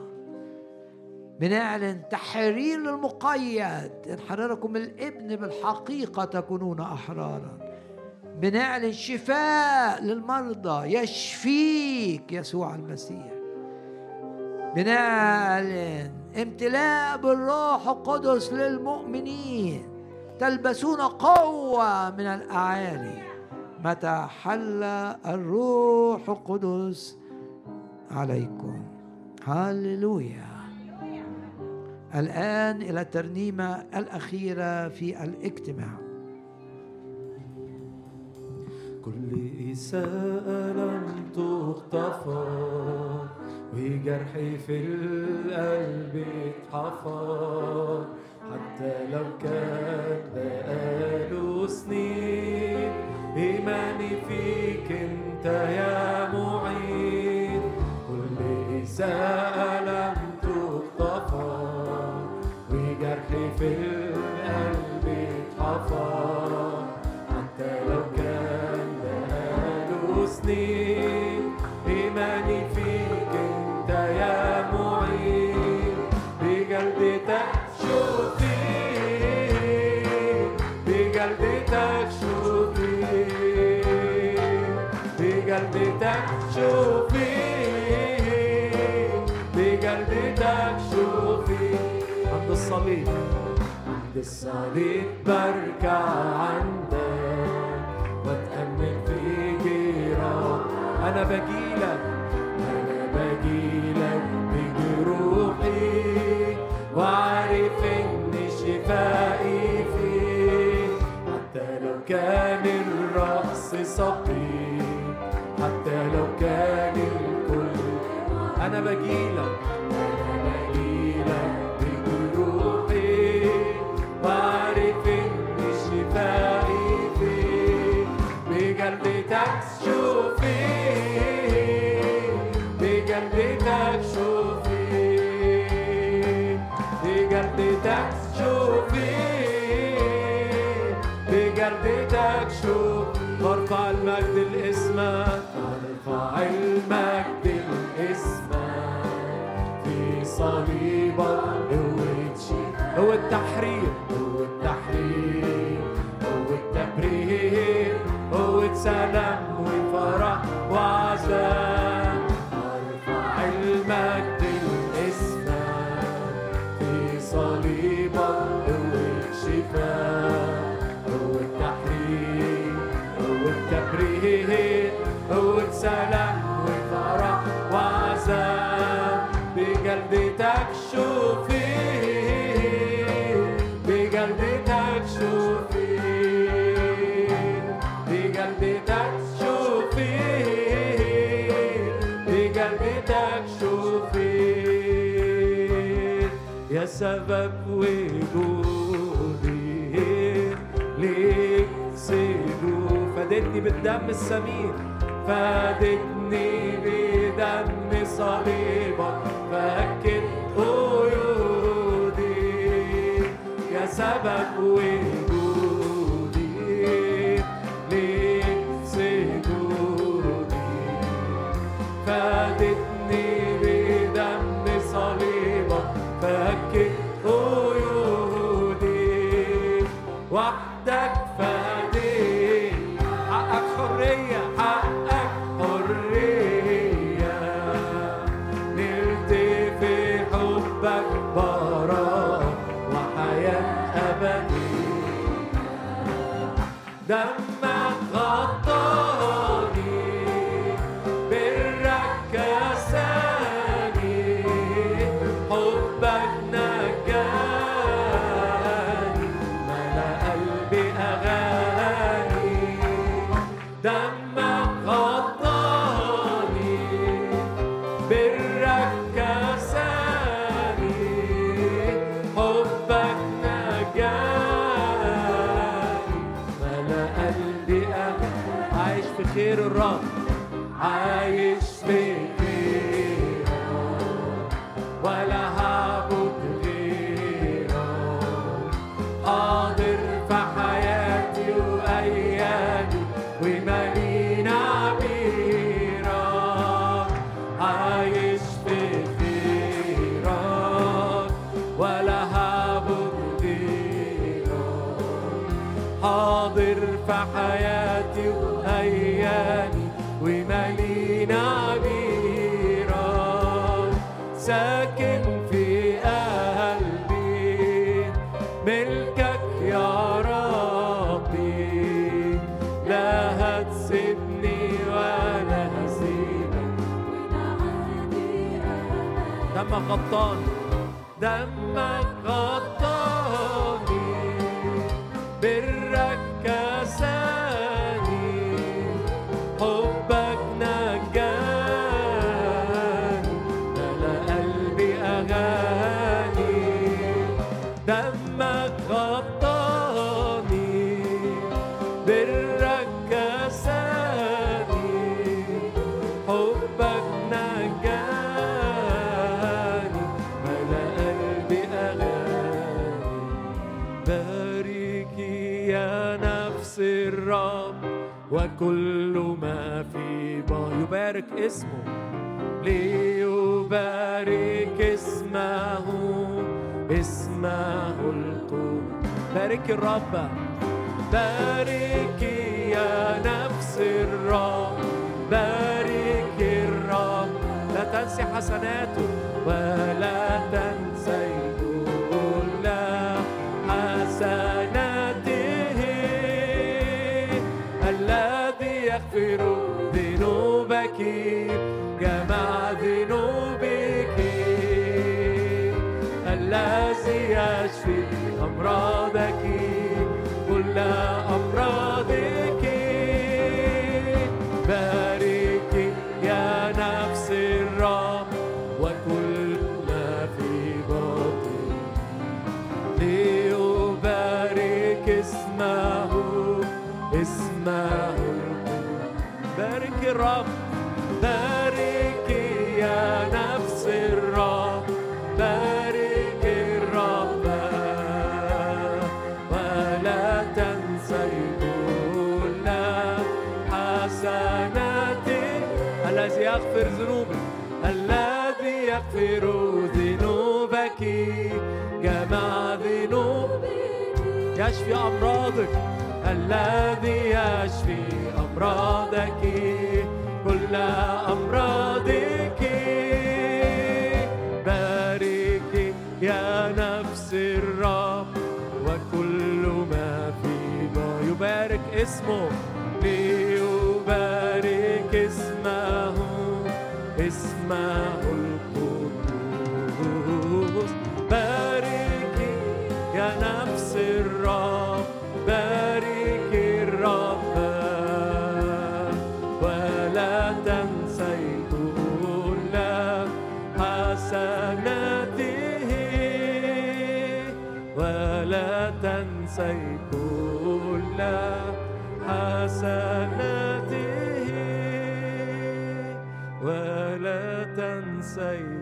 بنعلن تحرير للمقيد. إن حرركم الإبن بالحقيقة تكونون أحرارا. بنعلن شفاء للمرضى. يشفيك يسوع المسيح. بنعلن امتلاء بالروح القدس للمؤمنين. تلبسون قوة من الأعالي. متى حل الروح القدس عليكم؟ هللويا. الآن إلى الترنيمة الأخيرة في الاجتماع. كل إساءة لم تغتفر وجرحي في القلب اتحفر حتى لو كان بقاله سنين إيماني فيك أنت يا معين كل إساءة لم تغتفر وجرحي في القلب اتحفر حتى لو كان بقاله سنين الصليب عند الصليب بركع عندك واتأمل في جيران أنا بجيلك أنا بجيلك أنا بجيلك. أنا بجيلك بجروحي وعارف إن شفائي شوفي. شوفي شوفي شوفي. برفع المجد لاسمك برفع المجد. صليبك شفاء هو التحرير هو التحرير هو التبرير هو سلام سبب وجودي ليك سيدو فادتني بالدم السمين فادتني بدم صليبك. فأكد يا ساكن في قلبي. ملكك يا ربي. لا هتسيبني ولا هسيبك. دمك غطاني دمك وكل ما في با يبارك اسمه. ليبارك اسمه. اسمه القوم. بارك الرب بارك يا نفس الرب. بارك الرب لا تنسي حسناته ولا تنسي يغفر ذنوبك. الذي يشفي أمراضك. الرب. بارك يا نفس الرب. الرب. ولا تنسي كل حسناته الذي يغفر ذنوبك. الذي يغفر ذنوبك. ذنوبك. يشفي أمراضك. الذي يشفي أمراضك. اسمه. ليبارك اسمه اسمه القدوس. بارك يا نفس الرب. كل حسناته ولا تنسي